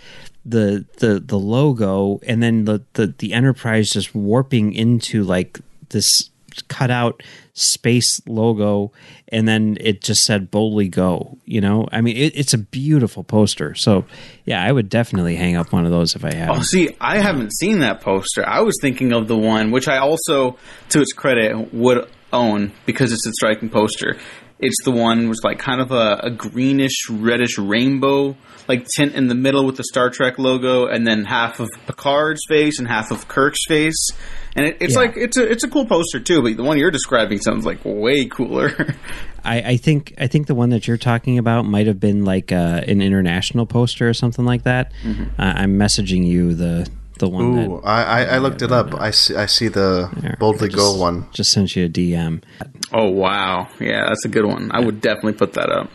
the the the logo and then the the, the enterprise just warping into like this cutout space logo and then it just said boldly go you know i mean it, it's a beautiful poster so yeah i would definitely hang up one of those if i had Oh, see, I haven't seen that poster. I was thinking of the one which I also, to its credit, would own because it's a striking poster. It's the one with like kind of a, a greenish, reddish rainbow like tint in the middle with the Star Trek logo, and then half of Picard's face and half of Kirk's face. And it, it's Yeah. like it's a it's a cool poster too. But the one you're describing sounds like way cooler. I, I think I think the one that you're talking about might have been like uh, an international poster or something like that. Mm-hmm. Uh, I'm messaging you the the one that Ooh, I, I, I looked it up. I see, I see the boldly go one. Just sent you a DM. oh wow, yeah, that's a good one. I would definitely put that up.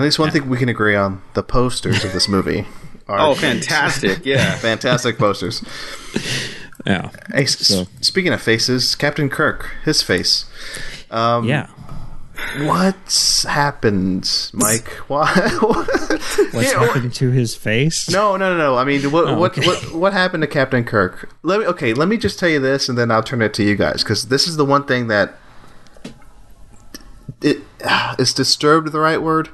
At least one thing we can agree on: the posters of this movie are Oh, fantastic! Yeah. fantastic posters. Yeah, Hey, s- speaking of faces, Captain Kirk, his face. Um, yeah. What's happened, Mike? Why? What's Yeah, happened to his face? No, no, no, no. I mean, what, what, okay. what, what happened to Captain Kirk? Let me, okay, let me just tell you this, and then I'll turn it to you guys, because this is the one thing that it is disturbed. The right word?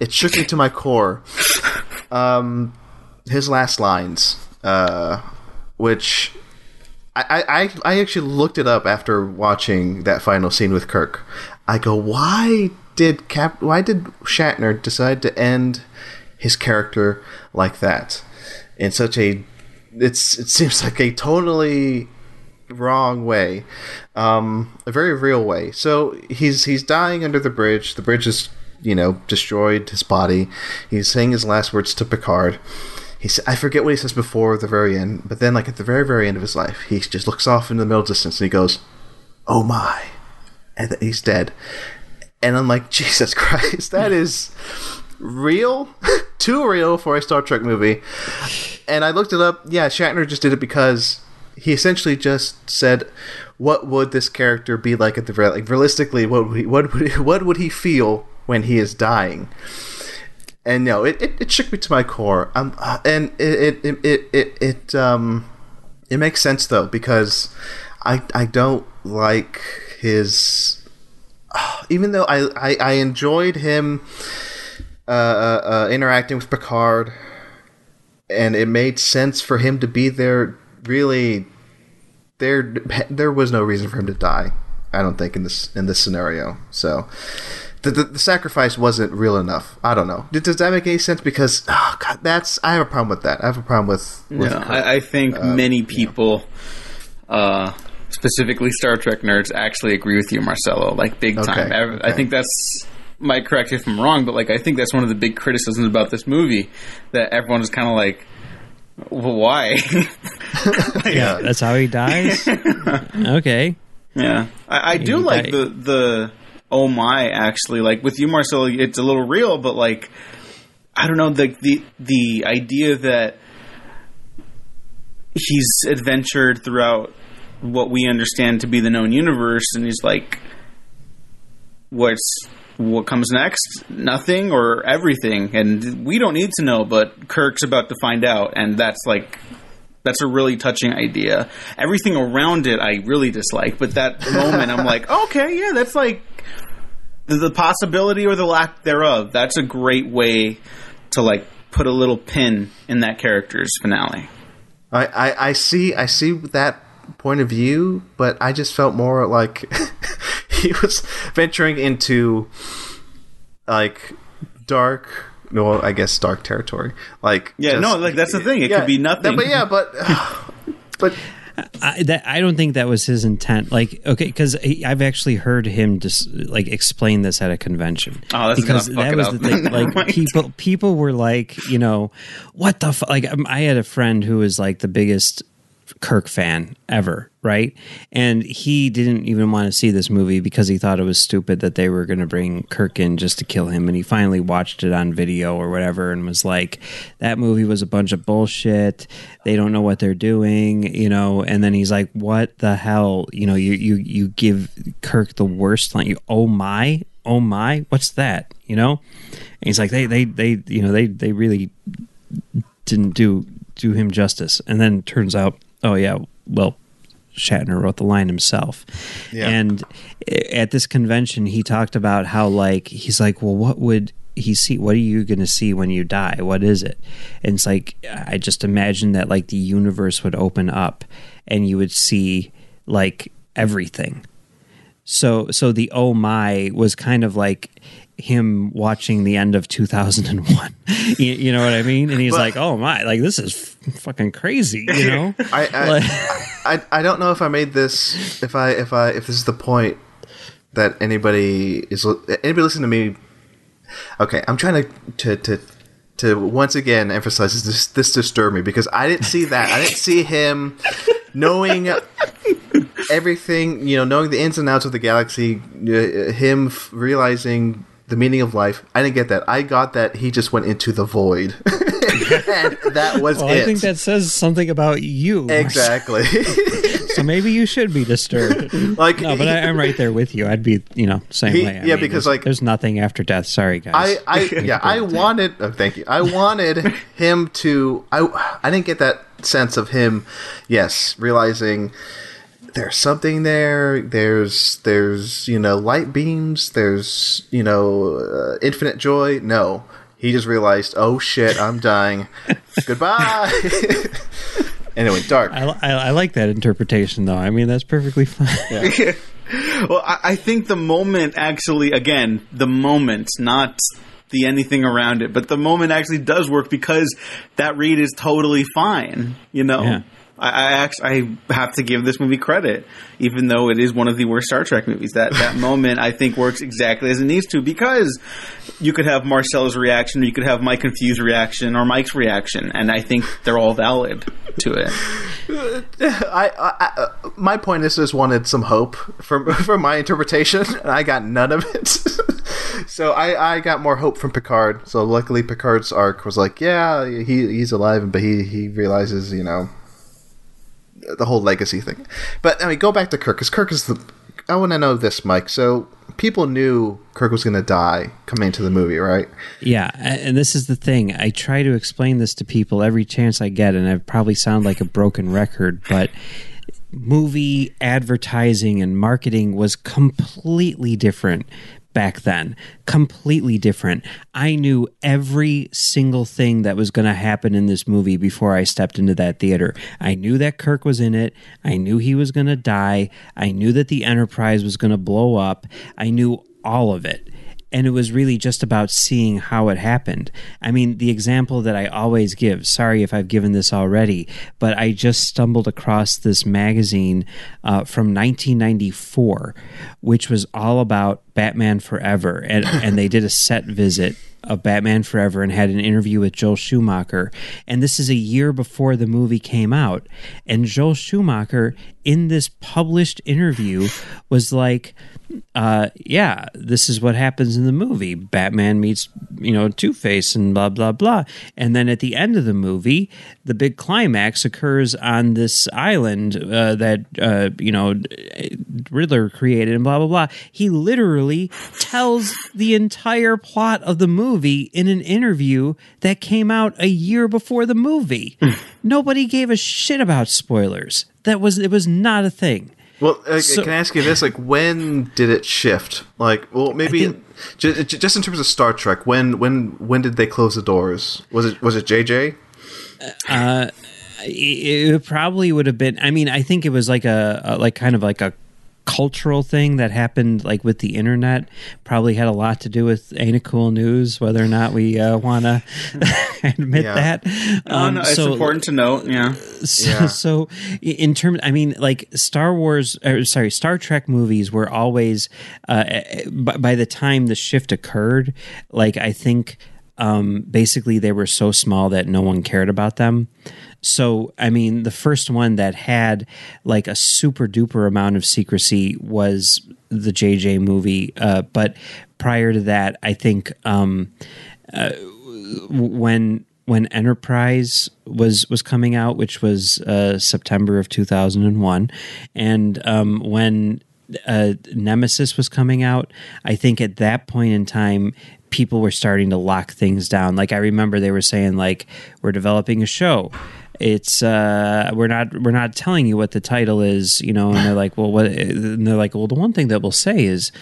It shook me to my core. Um, his last lines, uh, which I, I, I actually looked it up after watching that final scene with Kirk. I go, why did Cap? Why did Shatner decide to end his character like that in such a? It's it seems like a totally wrong way, um, a very real way. So he's he's dying under the bridge. The bridge is you know destroyed his body. He's saying his last words to Picard. He sa- I forget what he says before the very end, but then like at the very very end of his life, he just looks off into the middle distance and he goes, "Oh my," and then he's dead. And I'm like, Jesus Christ, that is real, too real for a Star Trek movie. And I looked it up. Yeah, Shatner just did it because he essentially just said, "What would this character be like at the very like realistically? What would he, what would he, what would he feel when he is dying?" And no, it, it, it shook me to my core. Um, uh, and it it, it it it um it makes sense though because I I don't like his even though I, I, I enjoyed him uh, uh, uh, interacting with Picard, and it made sense for him to be there. Really, there there was no reason for him to die. I don't think in this in this scenario. So. The, the, the sacrifice wasn't real enough. I don't know. Does does that make any sense? Because oh god, that's I have a problem with that. I have a problem with. with Yeah, I, I think many people, uh, specifically Star Trek nerds, actually agree with you, Marcelo. Like big time. Okay, I, I okay. think that's might correct you if I'm wrong, but like I think that's one of the big criticisms about this movie that everyone is kind of like, well, why? yeah, That's how he dies. okay. yeah, I, I do He like died. the the oh my actually like with you, Marcelo. It's a little real, but like I don't know the the the idea that he's adventured throughout what we understand to be the known universe, and he's like, "What's what comes next? Nothing or everything?" And we don't need to know, but Kirk's about to find out, and that's like. That's a really touching idea. Everything around it, I really dislike, but that moment, I'm like, okay, yeah, that's like the, the possibility or the lack thereof. That's a great way to like put a little pin in that character's finale. I, I, I see I see that point of view, but I just felt more like he was venturing into like dark well, I guess dark territory. Like Yeah, just- no, like that's the thing. It yeah, could be nothing. But yeah, but but I, that, I don't think that was his intent. Like, okay, because I've actually heard him just like explain this at a convention. Oh, that's because gonna fuck that it was up. the thing. Like, people people were like, you know, what the fu-? like. I had a friend who was like the biggest Kirk fan ever, right? And he didn't even want to see this movie because he thought it was stupid that they were going to bring Kirk in just to kill him. And he finally watched it on video or whatever and was like, that movie was a bunch of bullshit. They don't know what they're doing, you know. And then he's like, what the hell? You know, you you you give Kirk the worst line. You, oh my, oh my, what's that? You know. And he's like, they they they you know they they really didn't do do him justice. And then turns out, oh yeah, well, Shatner wrote the line himself. Yeah. And at this convention, he talked about how like he's like, well, what would he see? What are you going to see when you die? What is it? And it's like I just imagine that like the universe would open up, and you would see like everything. So so the oh my was kind of like him watching the end of 2001 you, you know what i mean and he's But- like oh my like this is f- fucking crazy you know I I, Like- I I don't know if I made this if I if I if this is the point that anybody is anybody listening to me. Okay, I'm trying to to to, to once again emphasize this. This disturbed me because I didn't see that. I didn't see him knowing everything. You know, knowing the ins and outs of the galaxy. Uh, him f- realizing the meaning of life. I didn't get that. I got that he just went into the void, and that was well it. i think that says something about you exactly. so maybe you should be disturbed like no but I, i'm right there with you i'd be you know same He- way I yeah, mean, because, there's- like- there's nothing after death sorry guys I, I yeah, I wanted. Oh, thank you. I wanted him to. I, I didn't get that sense of him. Yes, realizing there's something there. There's there's you know light beams. There's you know uh, infinite joy. No, he just realized. Oh shit, I'm dying. Goodbye. anyway, dark. I, I, I like that interpretation though i mean that's perfectly fine well, I, I think the moment actually, again, the moment, not the anything around it, but the moment actually does work because that read is totally fine. You know, Yeah. I, I actually I have to give this movie credit, even though it is one of the worst Star Trek movies. That that moment I think works exactly as it needs to because you could have Marcel's reaction, or you could have my confused reaction, or Mike's reaction, and I think they're all valid to it. I, I, I my point is I just wanted some hope from from my interpretation, and I got none of it. so I, I got more hope from Picard. So luckily, Picard's arc was like, yeah, he he's alive, but he he realizes, you know, the whole legacy thing. But I mean, go back to Kirk because Kirk is the. I want to know this, Mike. So people knew Kirk was going to die coming into the movie, right? Yeah, and this is the thing. I try to explain this to people every chance I get, and I probably sound like a broken record, but movie advertising and marketing was completely different back then. Completely different. I knew every single thing that was going to happen in this movie before I stepped into that theater. I knew that Kirk was in it. I knew he was going to die. I knew that the Enterprise was going to blow up. I knew all of it and it was really just about seeing how it happened. I mean, the example that I always give, sorry if I've given this already, but I just stumbled across this magazine uh, from 1994, which was all about Batman Forever, and and they did a set visit of Batman Forever and had an interview with Joel Schumacher. And this is a year before the movie came out. And Joel Schumacher, in this published interview, was like, uh, yeah, this is what happens in the movie. Batman meets, you know, Two Face and blah, blah, blah. And then at the end of the movie, the big climax occurs on this island uh, that, uh, you know, Riddler created and blah, blah, blah. He literally tells the entire plot of the movie in an interview that came out a year before the movie. Nobody gave a shit about spoilers. That was, it was not a thing. Well, uh, So- can I ask you this? Like, when did it shift? Like, well, maybe think- ju- ju- just in terms of Star Trek, when when when did they close the doors? Was it was it JJ? it, it probably would have been i mean i think it was like a, a like kind of like a cultural thing that happened like with the internet probably had a lot to do with ain't it cool news whether or not we uh, want to admit Yeah. that Um, no, it's so- important to note. Yeah. so, Yeah. so in terms i mean like star wars or sorry star trek movies were always uh, by, by the time the shift occurred like i think um, basically they were so small that no one cared about them so i mean the first one that had like a super duper amount of secrecy was the jj movie uh, but prior to that i think um, when when Enterprise was was coming out, which was uh, September of two thousand and one, and um, when uh, Nemesis was coming out, I think at that point in time, people were starting to lock things down. Like I remember they were saying, like we're developing a show. It's uh, we're not we're not telling you what the title is, you know. And they're like, well, what? And they're like, well, the one thing that we'll say is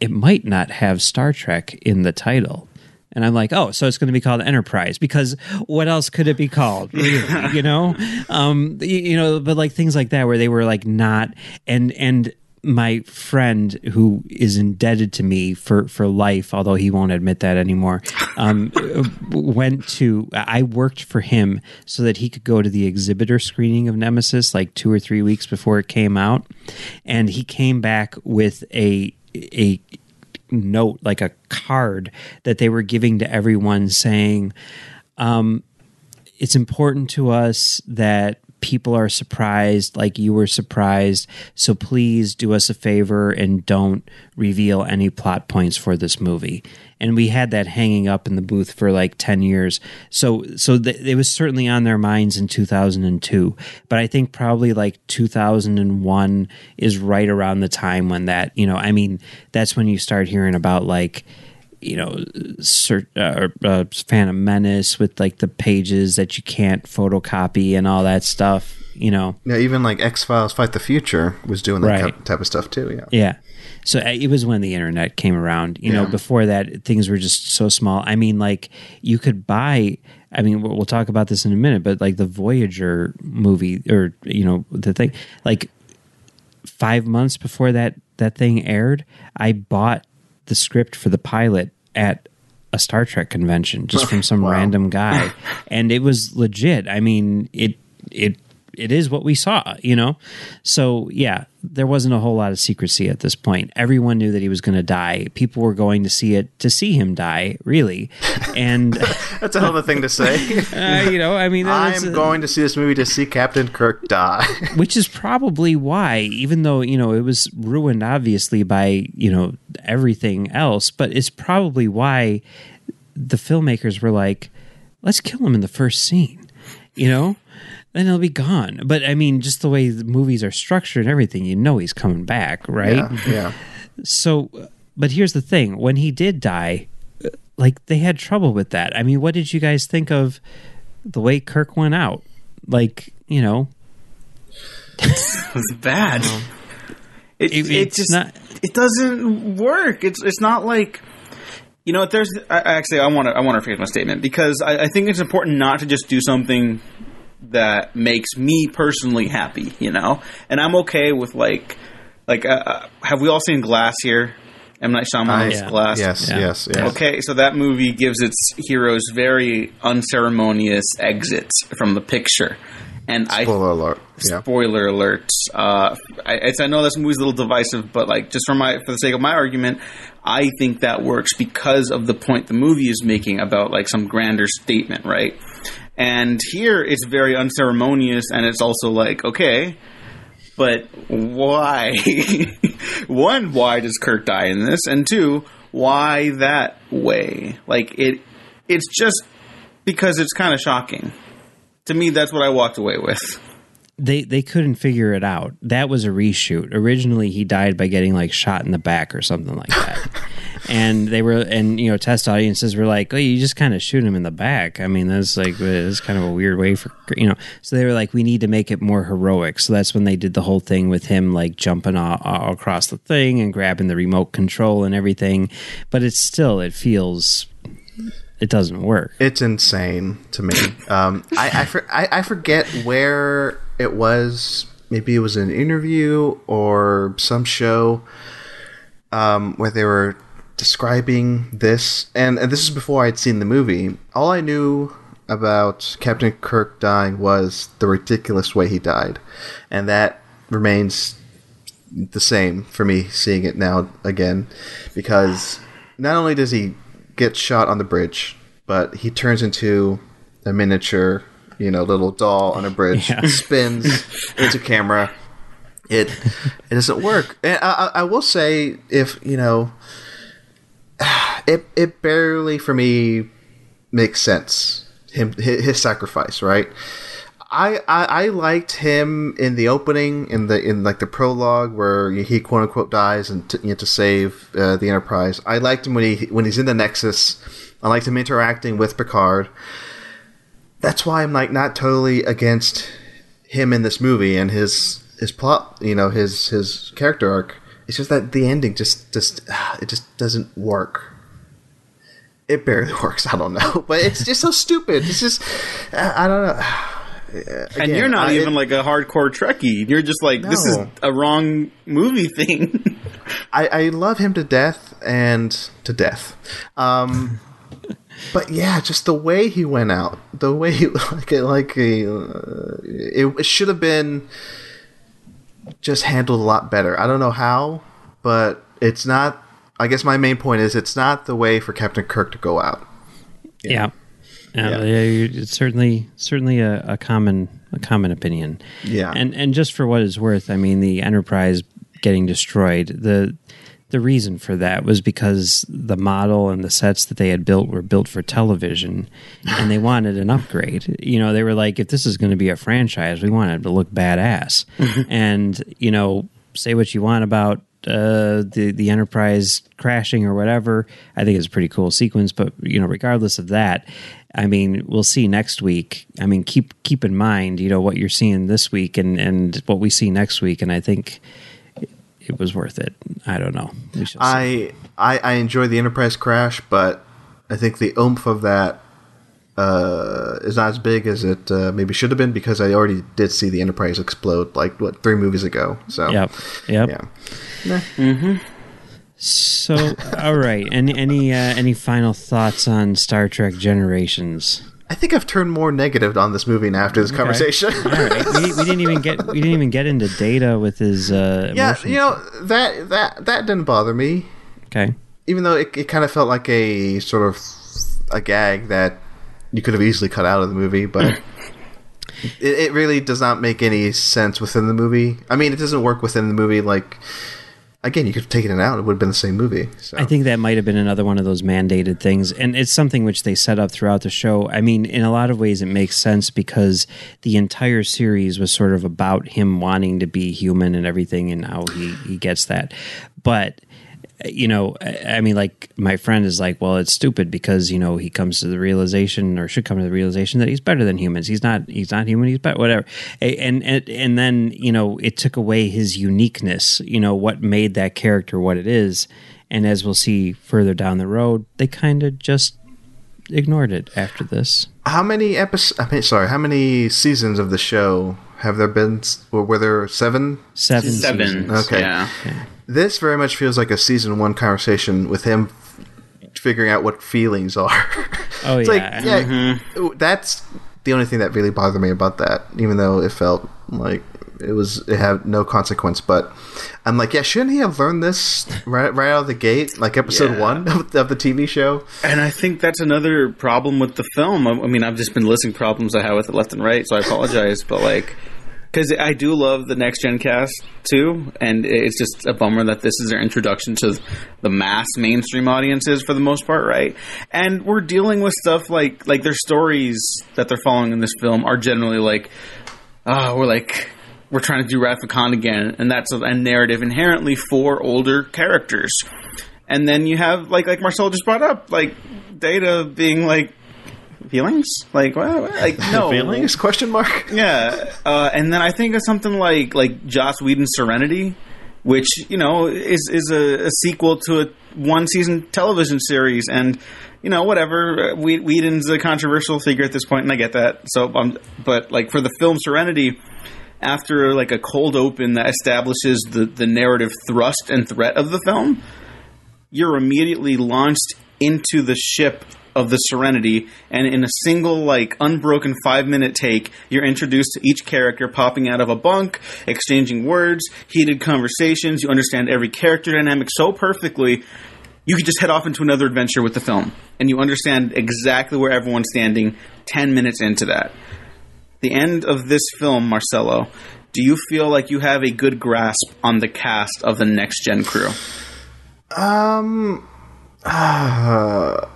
it might not have Star Trek in the title. And I'm like, oh, so it's going to be called Enterprise because what else could it be called? Really, you know, um, you, you know, but like things like that where they were like not and and my friend who is indebted to me for for life, although he won't admit that anymore, um, went to I worked for him so that he could go to the exhibitor screening of Nemesis like two or three weeks before it came out, and he came back with a a note like a card that they were giving to everyone saying um, it's important to us that people are surprised like you were surprised. So please do us a favor and don't reveal any plot points for this movie. And we had that hanging up in the booth for like 10 years. So so th- it was certainly on their minds in 2002 but i think probably like 2001 is right around the time when that you know i mean that's when you start hearing about like you know, cert, uh, uh, Phantom Menace with like the pages that you can't photocopy and all that stuff. You know, Yeah, even like X Files Fight the Future was doing that Right. type- of stuff too. Yeah. yeah. So uh, it was when the internet came around. You know, before that, things were just so small. I mean, like you could buy. I mean, we'll we'll talk about this in a minute, but like the Voyager movie, or you know, the thing, like five months before that that thing aired, I bought the script for the pilot at a Star Trek convention just from some Wow. random guy, and it was legit. I mean, it it it is what we saw, you know. So yeah, there wasn't a whole lot of secrecy at this point. Everyone knew that he was going to die. People were going to see it to see him die, really, and That's a hell of a thing to say. uh, you know, I mean, I'm going to see this movie to see Captain Kirk die. which is probably why even though you know it was ruined obviously by you know everything else but it's probably why the filmmakers were like let's kill him in the first scene you know then he'll be gone but i mean just the way the movies are structured and everything you know he's coming back right yeah, yeah. so but here's the thing when he did die uh, like they had trouble with that i mean what did you guys think of the way kirk went out like you know It was bad. It, It- it, just not- it doesn't work. It's it's not like you know. There's I, I actually I want to I want to rephrase my statement because I, I think it's important not to just do something that makes me personally happy. You know, and I'm okay with like like uh, uh, have we all seen Glass here? M Night Shyamalan's Yeah. Glass. Yes, Yeah. yes, yes. Okay, so that movie gives its heroes very unceremonious exits from the picture, and I Spoiler alert. Yeah. Spoiler alert. Uh, I, it's- I know this movie's a little divisive, but like just for my for the sake of my argument, I think that works because of the point the movie is making about like some grander statement, right? And here it's very unceremonious, and it's also like, okay, but why? One, why does Kirk die in this? And two, why that way? Like it, it's just because it's kind of shocking. To me, that's what I walked away with. they they couldn't figure it out. That was a reshoot. Originally, he died by getting like shot in the back or something like that. and they were, and you know, test audiences were like, "Oh, you just kind of shoot him in the back." I mean, that's like that's kind of a weird way for you know. So they were like, "We need to make it more heroic." So that's when they did the whole thing with him like jumping all, all across the thing and grabbing the remote control and everything. But it's still, it feels, it doesn't work. It's insane to me. Um, I I, for, I I forget where it was. Maybe it was an interview or some show um, where they were describing this, and, and this is before I'd seen the movie. All I knew about Captain Kirk dying was the ridiculous way he died, and that remains the same for me seeing it now again because not only does he get shot on the bridge but he turns into a miniature you know little doll on a bridge Yeah. spins into camera it it doesn't work and I, I I will say if you know it it barely for me makes sense him his, his sacrifice right I, I I liked him in the opening in the in like the prologue where he quote unquote dies and to, you know, to save uh, the Enterprise. I liked him when he when he's in the Nexus. I liked him interacting with Picard. That's why I'm like not totally against him in this movie and his his plot. You know his his character arc. It's just that the ending just just it just doesn't work. It barely works. I don't know, but it's just so stupid. It's just I don't know. and you're not I- even like a hardcore Trekkie. You're just like, this is a wrong movie thing. I, I love him to death and to death. Um, but yeah, just the way he went out, the way he like like a, uh, it, it should have been just handled a lot better. I don't know how, but it's not. I guess my main point is it's not the way for Captain Kirk to go out. Yeah. Yeah, Yeah. yeah, it's certainly certainly a, a common a common opinion. Yeah. and and just for what it's worth, I mean, the Enterprise getting destroyed. the The reason for that was because the model and the sets that they had built were built for television, and they wanted an upgrade. You know, they were like, if this is going to be a franchise, we want it to look badass. and you know, say what you want about uh, the the Enterprise crashing or whatever. I think it's a pretty cool sequence. But you know, regardless of that, I mean, we'll see next week. I mean, keep keep in mind, you know, what you're seeing this week and and what we see next week, and I think it, it was worth it. I don't know. We shall see. I, I I enjoy the Enterprise crash, but I think the oomph of that uh, is not as big as it uh, maybe should have been because I already did see the Enterprise explode like what three movies ago. So Yep. Yep. yeah. So, all right. Any any uh, any final thoughts on Star Trek Generations? I think I've turned more negative on this movie now after this conversation. All right. We, we didn't even get we didn't even get into Data with his uh, yeah, you know that that that didn't bother me, Okay. even though it, it kind of felt like a sort of a gag that you could have easily cut out of the movie, but. It, it really does not make any sense within the movie. I mean, it doesn't work within the movie. Like, again, you could have taken it out; it would have been the same movie. So. I think that might have been another one of those mandated things. And it's something which they set up throughout the show. I mean, in a lot of ways, it makes sense because the entire series was sort of about him wanting to be human and everything and how he, he gets that. But, you know, I I mean, like, my friend is like, well, it's stupid because, you know, he comes to the realization or should come to the realization that he's better than humans. He's not, he's not human, he's better, whatever. And, and, and then, you know, it took away his uniqueness, you know, what made that character what it is. And as we'll see further down the road, they kind of just ignored it after this. how many episodes? I mean, sorry, how many seasons of the show have there been? Or were there seven? Seven, Seven. seasons. Okay. Yeah. This very much feels like a season one conversation with him figuring out what feelings are. Oh, it's yeah. like, yeah, mm-hmm. that's the only thing that really bothered me about that. Even though it felt like it was it had no consequence. But I'm like, yeah, shouldn't he have learned this right right out of the gate, like episode Yeah. one of, of the TV show? And I think that's another problem with the film. I, I mean, I've just been listing problems I have with it left and right, so I apologize. but like, because I do love the next gen cast too, and it's just a bummer that this is their introduction to the mass mainstream audiences for the most part, right? And we're dealing with stuff like like their stories that they're following in this film are generally like, ah, we're like. We're trying to do Wrath again, and that's a, a narrative inherently for older characters. And then you have like like Marcel just brought up, like Data being like feelings, like what? what? Like no Feelings? Question mark. Yeah, uh, and then I think of something like like Joss Whedon's Serenity, which you know is is a, a sequel to a one season television series, and you know whatever. uh, Whedon's a controversial figure at this point, and I get that. So, um, but like for the film Serenity. After like a cold open that establishes the, the narrative thrust and threat of the film, you're immediately launched into the ship of the Serenity, and in a single, like, unbroken five minute take, you're introduced to each character popping out of a bunk, exchanging words, heated conversations. You understand every character dynamic so perfectly, you could just head off into another adventure with the film, and you understand exactly where everyone's standing 10 minutes into that. The end of this film, Marcelo, do you feel like you have a good grasp on the cast of the next gen crew? Um, uh,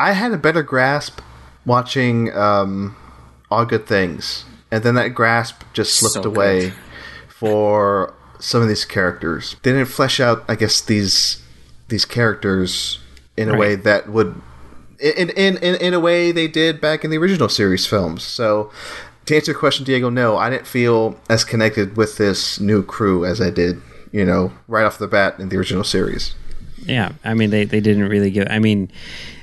I had a better grasp watching um, All Good Things, and then that grasp just slipped So away for some of these characters. They didn't flesh out, I guess, these these characters in a Right. way that would. In, in, in, in a way they did back in the original series films. So, to answer your question, Diego, no, I didn't feel as connected with this new crew as I did, you know, right off the bat in the original series. Yeah, I mean they, they didn't really give. I mean,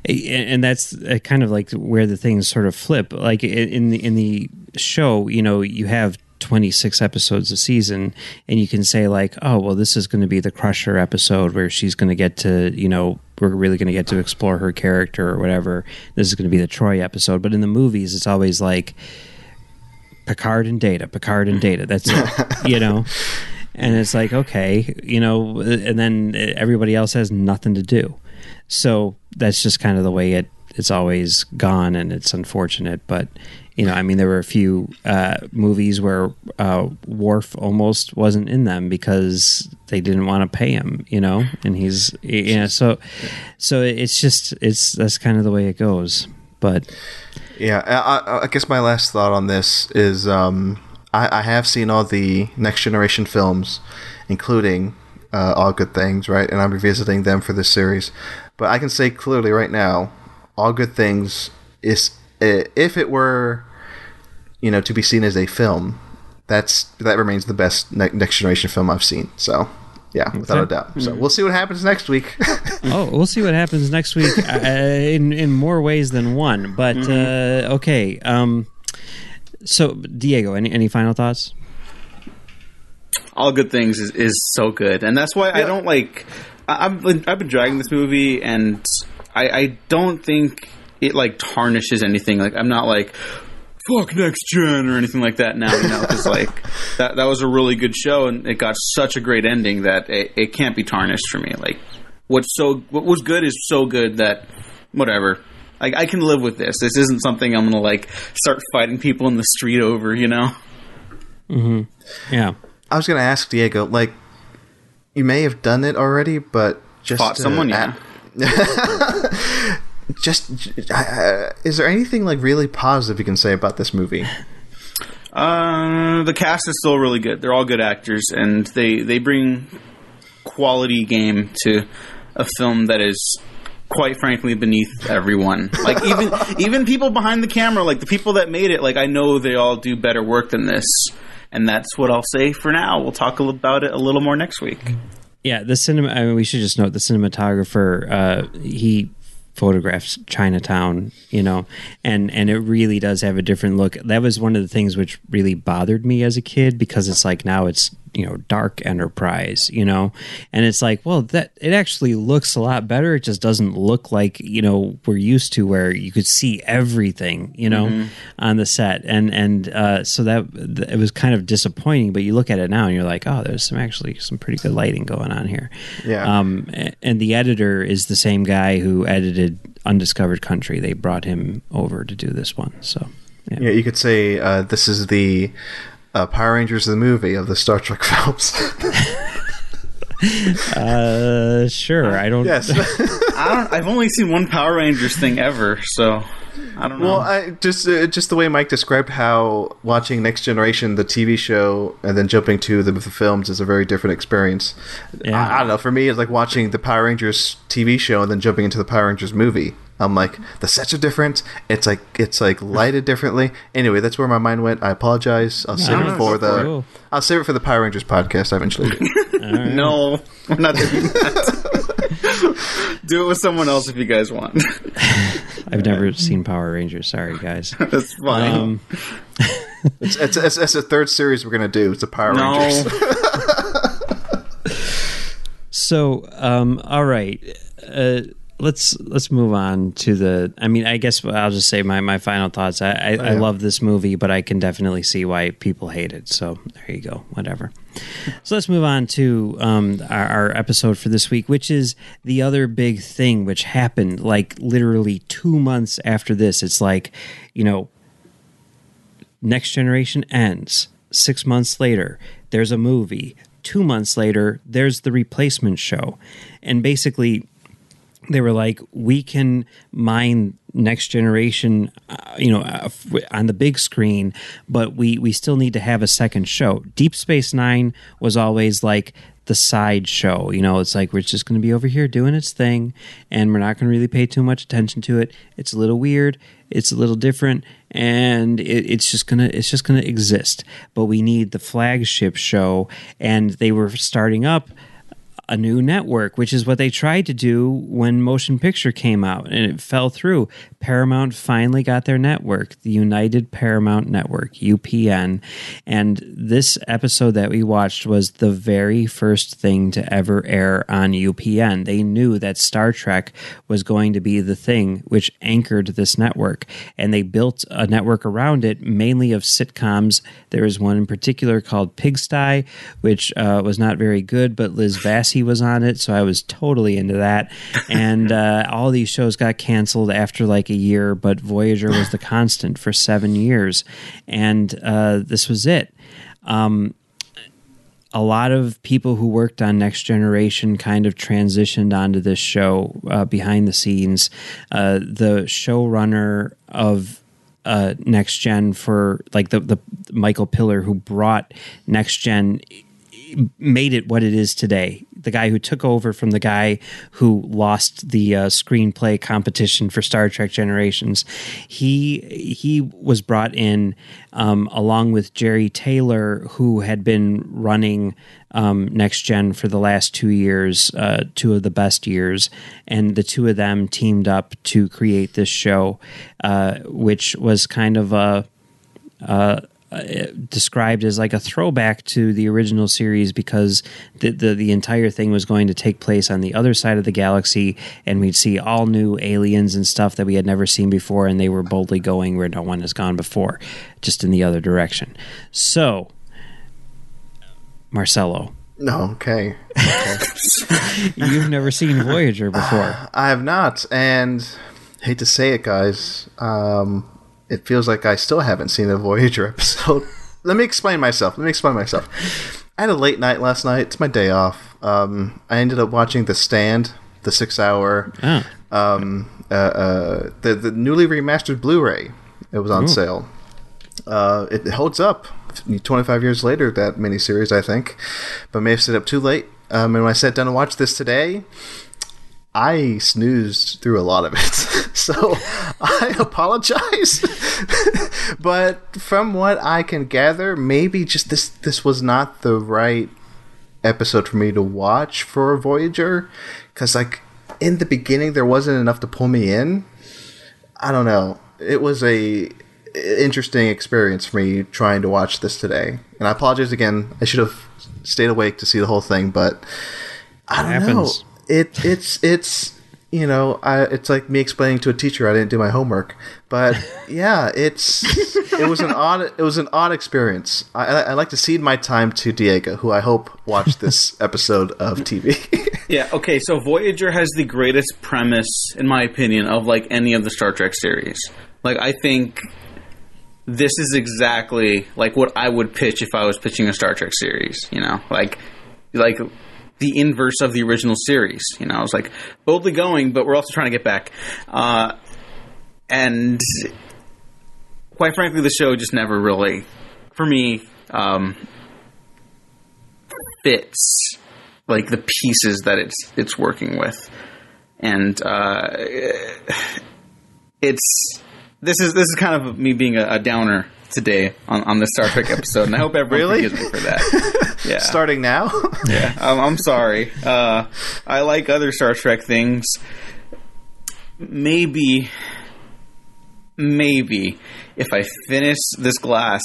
and that's kind of like where the things sort of flip. Like in the in the show, you know, you have twenty six episodes a season, and you can say like, oh well, this is going to be the Crusher episode where she's going to get to, you know, we're really going to get to explore her character or whatever. This is going to be the Troi episode. But in the movies, it's always like Picard and Data, Picard and Data. That's it, you know. And it's like, okay, you know, and then everybody else has nothing to do. So that's just kind of the way it it's always gone, and it's unfortunate. But you know, I mean, there were a few uh, movies where uh, almost wasn't in them because they didn't want to pay him, you know, and he's you know, so so it's just it's that's kind of the way it goes. But Yeah, I, I- I guess my last thought on this is um, I, I have seen all the next generation films, including uh, All Good Things, right? And I'm revisiting them for this series. But I can say clearly right now, All Good Things is if it were, you know, to be seen as a film, that's that remains the best ne- next generation film I've seen. So. Yeah, without a doubt. So we'll see what happens next week. oh, we'll see what happens next week uh, in in more ways than one. But uh, okay, um, so Diego, any any final thoughts? all good things is, is so good, and that's why I don't like. I- I've been I've been dragging this movie, and I, I don't think it like tarnishes anything. Like I'm not like fuck next gen or anything like that now. You know, because like that that was a really good show, and it got such a great ending that it, it can't be tarnished for me. Like what's so what was good is so good that whatever. Like I can live with this. This isn't something I'm gonna like start fighting people in the street over. You know. Hmm. Yeah, I was going to ask Diego, like, you may have done it already, but just Fought someone, yeah. just uh, is there anything like really positive you can say about this movie? Uh, the cast is still really good. They're all good actors, and they they bring quality game to a film that is quite frankly beneath everyone. Like even even people behind the camera, like the people that made it, like I know they all do better work than this. And that's what I'll say for now. We'll talk about it a little more next week. yeah. The cinema. I mean, we should just note the cinematographer. Uh, he photographs Chinatown, you know, and and it really does have a different look. That was one of the things which really bothered me as a kid because it's like now it's you know dark enterprise you know? And it's like well that it actually looks a lot better. It just doesn't look like you know we're used to where you could see everything you know Mm-hmm. on the set. And and uh, so that it was kind of disappointing but you look at it now and you're like oh there's some actually some pretty good lighting going on here. Yeah. um and the editor is the same guy who edited undiscovered country. They brought him over to do this one so yeah, Yeah, you could say uh, this is the uh, Power Rangers the movie of the Star Trek films. uh sure i don't yes. I don't. I've only seen one Power Rangers thing ever, so I don't know. well, I just uh, just the way Mike described how watching Next Generation, the TV show, and then jumping to the, the films is a very different experience. Yeah. I, I don't know. For me, it's like watching the Power Rangers TV show and then jumping into the Power Rangers movie. I'm like the sets are different. It's like it's like lighted differently. Anyway, that's where my mind went. I apologize. I'll save No, it for the. for it. I'll save it for the Power Rangers podcast. Eventually. do. no, we're not doing that. Do it with someone else if you guys want. i've never seen power rangers sorry guys That's fine. um it's, it's, it's, it's the third series we're gonna do. It's the Power no, Rangers. So, um, all right, uh, let's let's move on to the. I mean, I guess I'll just say my, my final thoughts. I, I, I yeah. love this movie, but I can definitely see why people hate it. So there you go. Whatever. So let's move on to um, our, our episode for this week, which is the other big thing which happened like literally two months after this. It's like, you know, Next Generation ends. Six months later, there's a movie. Two months later, there's the replacement show. And basically, they were like, we can mine Next Generation, uh, you know, uh, on the big screen, but we, we still need to have a second show. Deep Space Nine was always like, the side show. You know, it's like we're just going to be over here doing its thing, and we're not going to really pay too much attention to it. It's a little weird. It's a little different, and it, it's just gonna it's just gonna exist. But we need the flagship show, and they were starting up a new network, which is what they tried to do when Motion Picture came out, and it fell through. Paramount finally got their network, the United Paramount Network, UPN. And this episode that we watched was the very first thing to ever air on UPN. They knew that Star Trek was going to be the thing which anchored this network, and they built a network around it, mainly of sitcoms. There was one in particular called Pigsty, which uh, was not very good, but Liz Vassey was on it, so I was totally into that. And uh, all these shows got canceled after like a year, but Voyager was the constant for seven years, and uh, this was it. Um, a lot of people who worked on Next Generation kind of transitioned onto this show uh, behind the scenes. Uh, the showrunner of uh, Next Gen for like the the Michael Piller who brought Next Gen made it what it is today. The guy who took over from the guy who lost the uh, screenplay competition for Star Trek Generations, he he was brought in um, along with Jeri Taylor, who had been running um, Next Gen for the last two years, uh, two of the best years, and the two of them teamed up to create this show, uh, which was kind of a uh, described as like a throwback to the original series because the, the the entire thing was going to take place on the other side of the galaxy and we'd see all new aliens and stuff that we had never seen before and they were boldly going where no one has gone before just in the other direction so Marcelo no, okay. you've never seen Voyager before I have not, and hate to say it, guys. Um, it feels like I still haven't seen the Voyager episode. Let me explain myself. Let me explain myself. I had a late night last night. It's my day off. Um, I ended up watching The Stand, the six-hour, oh, um, uh, uh, the the newly remastered Blu-ray. It was on sale. Uh, it holds up. 25 years later, that miniseries, I think, but may have stayed up too late. Um, and when I sat down to watch this today, I snoozed through a lot of it. so I apologize. but from what I can gather, maybe just this this was not the right episode for me to watch for Voyager cuz like in the beginning there wasn't enough to pull me in. I don't know. It was a interesting experience for me trying to watch this today. And I apologize again. I should have stayed awake to see the whole thing, but I don't know. It it's it's you know, I, it's like me explaining to a teacher I didn't do my homework. But yeah, it's it was an odd it was an odd experience. I, I, I like to cede my time to Diego, who I hope watched this episode of TV. Yeah, okay, so Voyager has the greatest premise, in my opinion, of like any of the Star Trek series. Like, I think this is exactly like what I would pitch if I was pitching a Star Trek series, you know? Like, like the inverse of the original series, you know? I was like boldly going, but we're also trying to get back. Uh, and quite frankly, the show just never really, for me, um, fits like the pieces that it's it's working with, and uh, it's this is this is kind of me being a, a downer today on, on this Star Trek episode, and I hope everyone Really? forgives me for that. Yeah, Starting now, yeah. Um, I'm sorry. Uh, I like other Star Trek things. Maybe, maybe if I finish this glass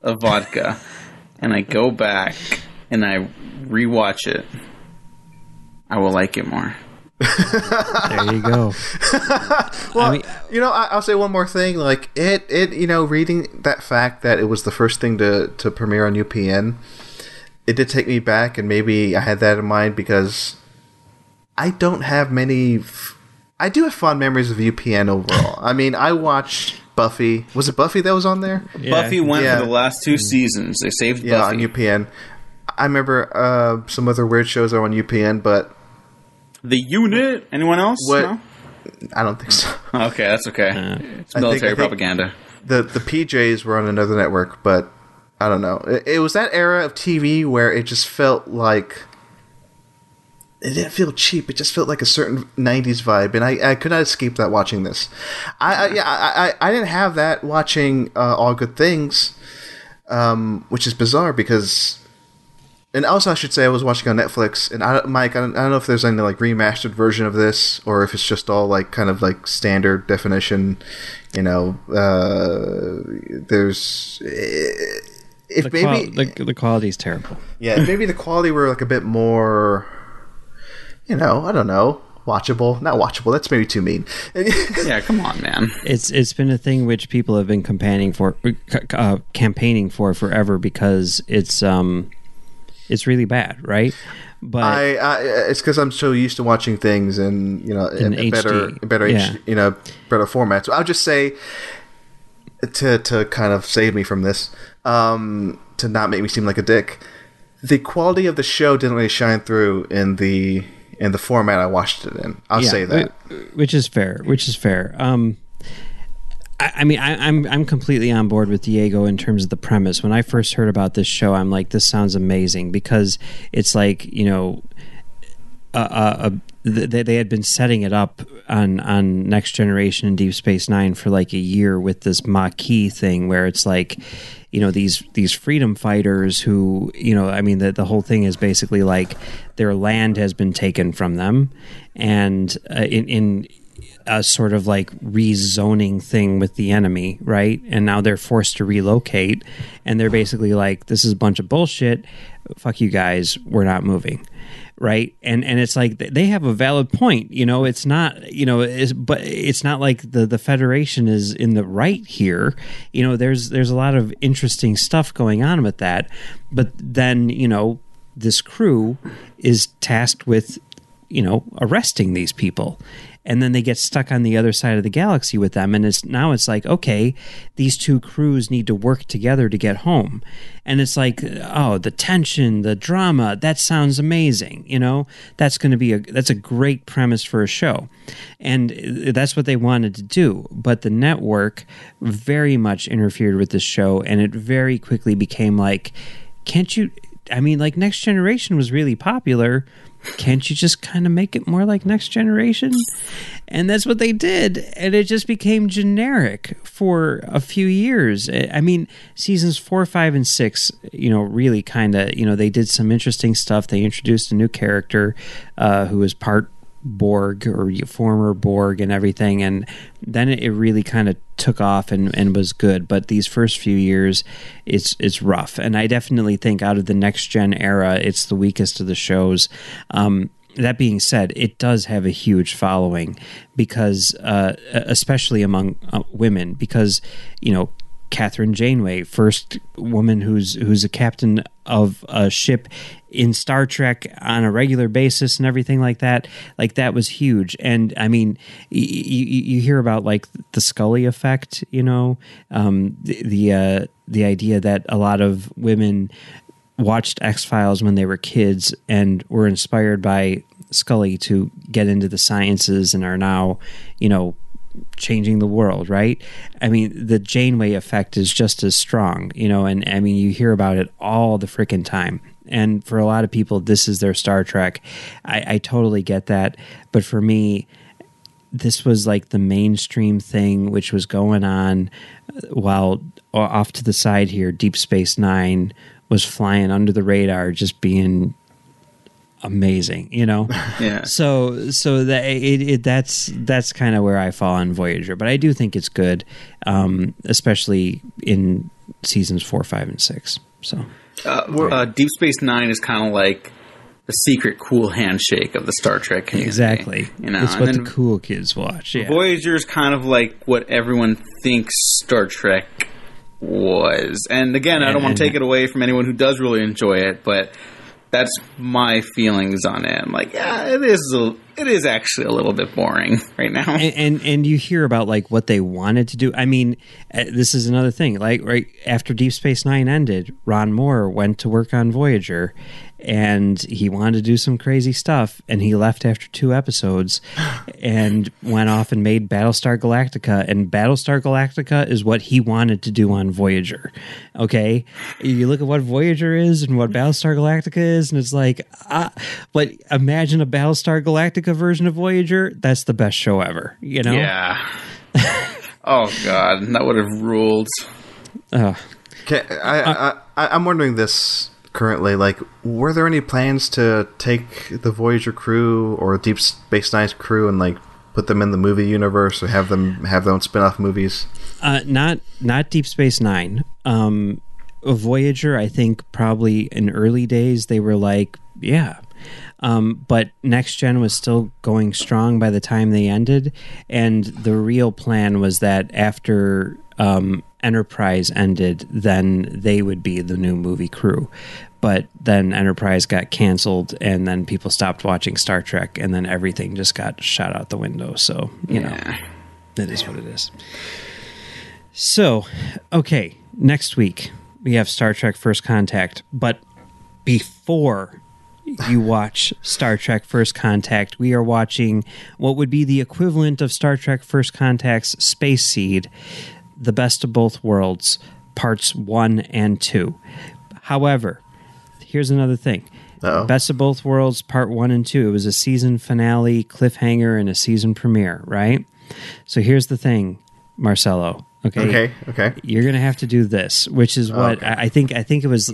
of vodka and I go back and I rewatch it, I will like it more. There you go. well, I mean- you know, I, I'll say one more thing. Like it, it, you know, reading that fact that it was the first thing to to premiere on UPN, it did take me back, and maybe I had that in mind because I don't have many. F- I do have fond memories of UPN overall. I mean, I watched Buffy. Was it Buffy that was on there? Yeah. Buffy went Yeah. for the last two seasons. They saved Yeah, Buffy. on UPN. I remember uh, some other weird shows are on UPN, but the unit. Anyone else? What- No? I don't think so. Okay, that's okay. it's I think- military I think- propaganda. the the PJs were on another network, but I don't know. It, it was that era of TV where it just felt like it didn't feel cheap. It just felt like a certain '90s vibe, and I, I could not escape that watching this. I, I yeah I, I I didn't have that watching uh, All Good Things, um, which is bizarre because. And also, I should say I was watching on Netflix, and I, Mike, I don't, I don't know if there's any like remastered version of this, or if it's just all like kind of like standard definition. You know, uh, there's eh, if The, maybe qual- the, the quality's terrible. yeah, if maybe the quality were like a bit more, you know, I don't know, watchable. Not watchable. That's maybe too mean. Yeah, come on, man. It's it's been a thing which people have been campaigning for, uh, campaigning for forever because it's um, it's really bad, right? But I, I it's because I'm so used to watching things in you know in, In better in better yeah. H, you know better formats. I'll just say to to kind of save me from this, um, to not make me seem like a dick. The quality of the show didn't really shine through in the in the format I watched it in. I'll yeah, say that. which is fair. Which is fair. Um, I, mean, I, I'm I'm completely on board with Diego in terms of the premise. When I first heard about this show, I'm like, this sounds amazing because it's like you know, uh, they, they had been setting it up on on Next Generation and Deep Space Nine for like a year with this Maquis thing, where it's like, you know, these these freedom fighters who, you know, I mean, the the whole thing is basically like their land has been taken from them, and uh, in in a sort of like rezoning thing with the enemy, right? And now they're forced to relocate, and they're basically like, "This is a bunch of bullshit. Fuck you guys. We're not moving." Right, and and it's like they have a valid point. You know, it's not you know, it's, but it's not like the the Federation is in the right here. You know, there's there's a lot of interesting stuff going on with that, but then you know, this crew is tasked with you know arresting these people and then they get stuck on the other side of the galaxy with them. And it's now it's like okay these two crews need to work together to get home. And it's like oh the tension the drama that sounds amazing you know? That's going to be a that's a great premise for a show. And uh, that's what they wanted to do. But the network very much interfered with the show and it very quickly became like can't you I mean, like Next Generation was really popular. Can't you just kind of make it more like Next Generation? And that's what they did. And it just became generic for a few years. I mean, seasons four, five, and six, you know, really kind of, you know, they did some interesting stuff. They introduced a new character uh, who was part Borg or former Borg and everything, and then it really kind of took off and, and was good. But these first few years, it's it's rough, and I definitely think out of the next gen era, it's the weakest of the shows. Um, that being said, it does have a huge following because, uh, especially among uh, women, because you know Kathryn Janeway, first woman who's who's a captain of a ship in Star Trek on a regular basis and everything like that. Like that was huge. And I mean, you you hear about like the Scully effect, you know, um, the the, uh, the idea that a lot of women watched X Files when they were kids and were inspired by Scully to get into the sciences and are now, you know, changing the world, right? I mean, the Janeway effect is just as strong, you know, and I mean, you hear about it all the freaking time. And for a lot of people, this is their Star Trek. I, I totally get that. But for me, this was like the mainstream thing which was going on uh, while uh, off to the side here, Deep Space Nine was flying under the radar, just being amazing, you know. yeah. So so that it, it that's that's kind of where I fall on Voyager, but I do think it's good, um, especially in seasons four, five, and six. So uh, uh, Deep Space Nine is kind of like the secret cool handshake of the Star Trek community. Exactly. You know, it's what the cool kids watch. Yeah. Voyager is kind of like what everyone thinks Star Trek was. And again, I don't want to take it away from anyone who does really enjoy it, but that's my feelings on it. I'm like, yeah, it is. A, it is actually a little bit boring right now. And, and, and you hear about like what they wanted to do. I mean, uh, this is another thing. Like right after Deep Space Nine ended, Ron Moore went to work on Voyager, and he wanted to do some crazy stuff and he left after two episodes and went off and made Battlestar Galactica and Battlestar Galactica is what he wanted to do on Voyager. Okay? You look at what Voyager is and what Battlestar Galactica is and it's like uh, but imagine a Battlestar Galactica version of Voyager, that's the best show ever, you know? Yeah. oh god, that would have ruled. Uh, okay, I, I, I, I'm wondering this currently like were there any plans to take the voyager crew or deep space nine's crew and like put them in the movie universe or have them have their own spin-off movies? Uh, not not deep space nine. Um, voyager i think probably in early days they were like yeah. Um, but next gen was still going strong by the time they ended. And the real plan was that after um, Enterprise ended, then they would be the new movie crew. But then Enterprise got canceled, and then people stopped watching Star Trek, and then everything just got shot out the window. So, you yeah. know, it is what it is. So, okay, next week we have Star Trek First Contact, but before you watch Star Trek First Contact, we are watching what would be the equivalent of Star Trek First Contact's Space Seed. The Best of Both Worlds, parts one and two. However, here's another thing. Uh-oh. Best of Both Worlds, part one and two. It was a season finale, cliffhanger, and a season premiere, right? So here's the thing, Marcelo. Okay. Okay. Okay. You're gonna have to do this, which is what okay. I, I, think. I think it was.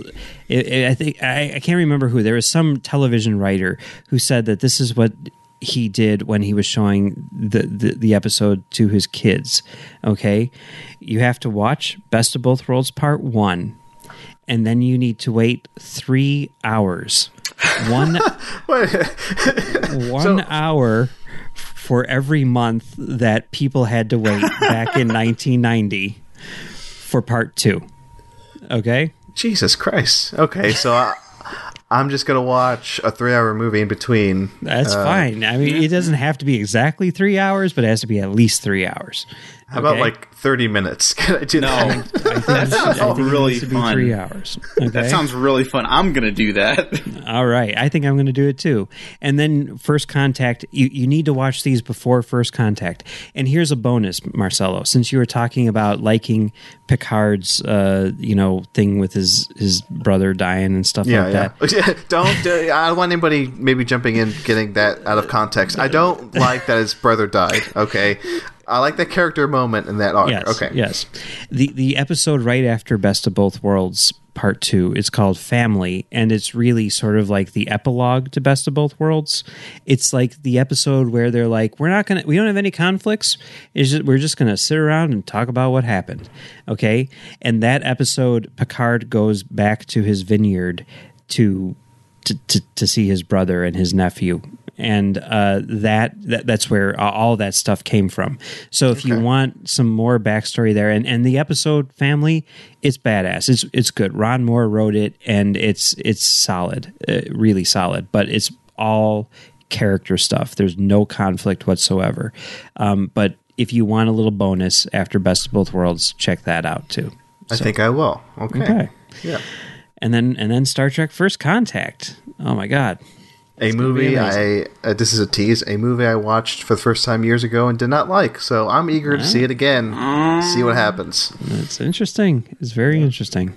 It, it, I think I, I can't remember who. There was some television writer who said that this is what he did when he was showing the, the, the, episode to his kids. Okay. You have to watch Best of Both Worlds Part 1, and then you need to wait three hours. One, one so, hour for every month that people had to wait back in 1990 for Part 2. Okay. Jesus Christ. Okay. So. I- I'm just gonna watch a three hour movie in between. That's uh, fine. I mean, it doesn't have to be exactly three hours, but it has to be at least three hours. How okay? about like thirty minutes? Can I do no, that? I think that sounds really fun. Three hours. Okay? That sounds really fun. I'm gonna do that. All right, I think I'm gonna do it too. And then First Contact. You you need to watch these before First Contact. And here's a bonus, Marcelo. Since you were talking about liking Picard's, uh, you know, thing with his his brother dying and stuff yeah, like yeah. that. don't. Uh, I don't want anybody maybe jumping in getting that out of context. I don't like that his brother died. Okay. I like that character moment in that arc. Yes. okay. Yes. The the episode right after Best of Both Worlds Part Two is called Family, and it's really sort of like the epilogue to Best of Both Worlds. It's like the episode where they're like, "We're not gonna, we don't have any conflicts. It's just, we're just gonna sit around and talk about what happened." Okay. And that episode, Picard goes back to his vineyard to to, to, to see his brother and his nephew and uh, that, that that's where all that stuff came from. So if you want some more backstory there and, and the episode family it's badass. It's it's good. Ron moore wrote it and it's it's solid uh, really solid but it's all character stuff. There's no conflict whatsoever. Um, but if you want a little bonus after best of both worlds check that out too. I think I will. Okay. okay. Yeah. and then and then star trek first contact. Oh my god A movie I uh, this is a tease. A movie I watched for the first time years ago and did not like. So I'm eager to see it again. See what happens. It's interesting. It's very interesting.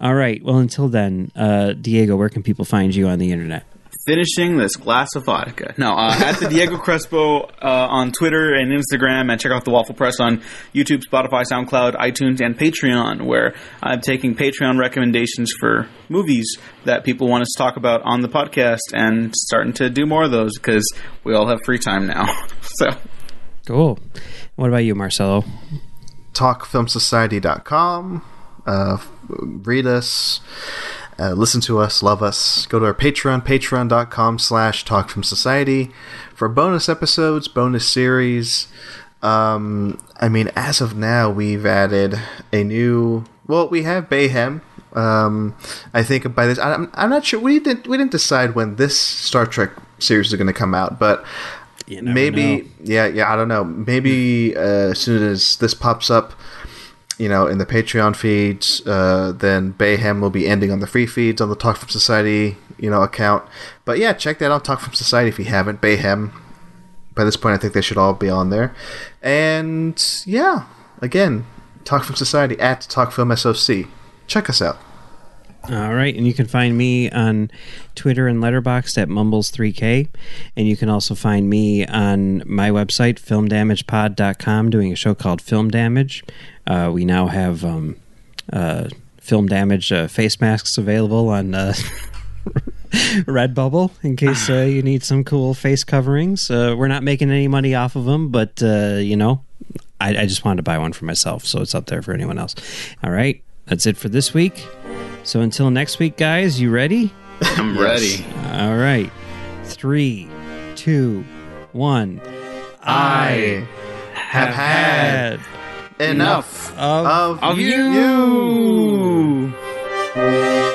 All right. Well, until then, uh, Diego, where can people find you on the internet? Finishing this glass of vodka. No, uh, at the Diego Crespo uh, on Twitter and Instagram, and check out the Waffle Press on YouTube, Spotify, SoundCloud, iTunes, and Patreon, where I'm taking Patreon recommendations for movies that people want us to talk about on the podcast, and starting to do more of those because we all have free time now. so. Cool. What about you, Marcelo? talkfilmsociety.com. Uh, read us, uh, listen to us, love us. Go to our Patreon, patreon.com slash talkfilmsociety for bonus episodes, bonus series. Um, I mean, as of now, we've added a new. Well, we have Bayhem. Um, I think by this, I'm, I'm not sure. We didn't we didn't decide when this Star Trek series is going to come out, but maybe know. yeah yeah i don't know maybe uh, as soon as this pops up you know in the patreon feeds uh, then bayhem will be ending on the free feeds on the talk film society you know account. But yeah check that out talk film society if you haven't. Bayhem by this point i think they should all be on there. And yeah again talk film society at talk film soc check us out. All right, and you can find me on Twitter and Letterboxd at Mumbles3K, and you can also find me on my website filmdamagepod.com doing a show called Film Damage. Uh, we now have um, uh, Film Damage uh, face masks available on uh, Redbubble in case uh, you need some cool face coverings. Uh, we're not making any money off of them, but uh, you know, I, I just wanted to buy one for myself, so it's up there for anyone else. All right, that's it for this week. So until next week, guys, you ready? I'm ready. All right. Three, two, one. i have had enough, enough of, of, you. you.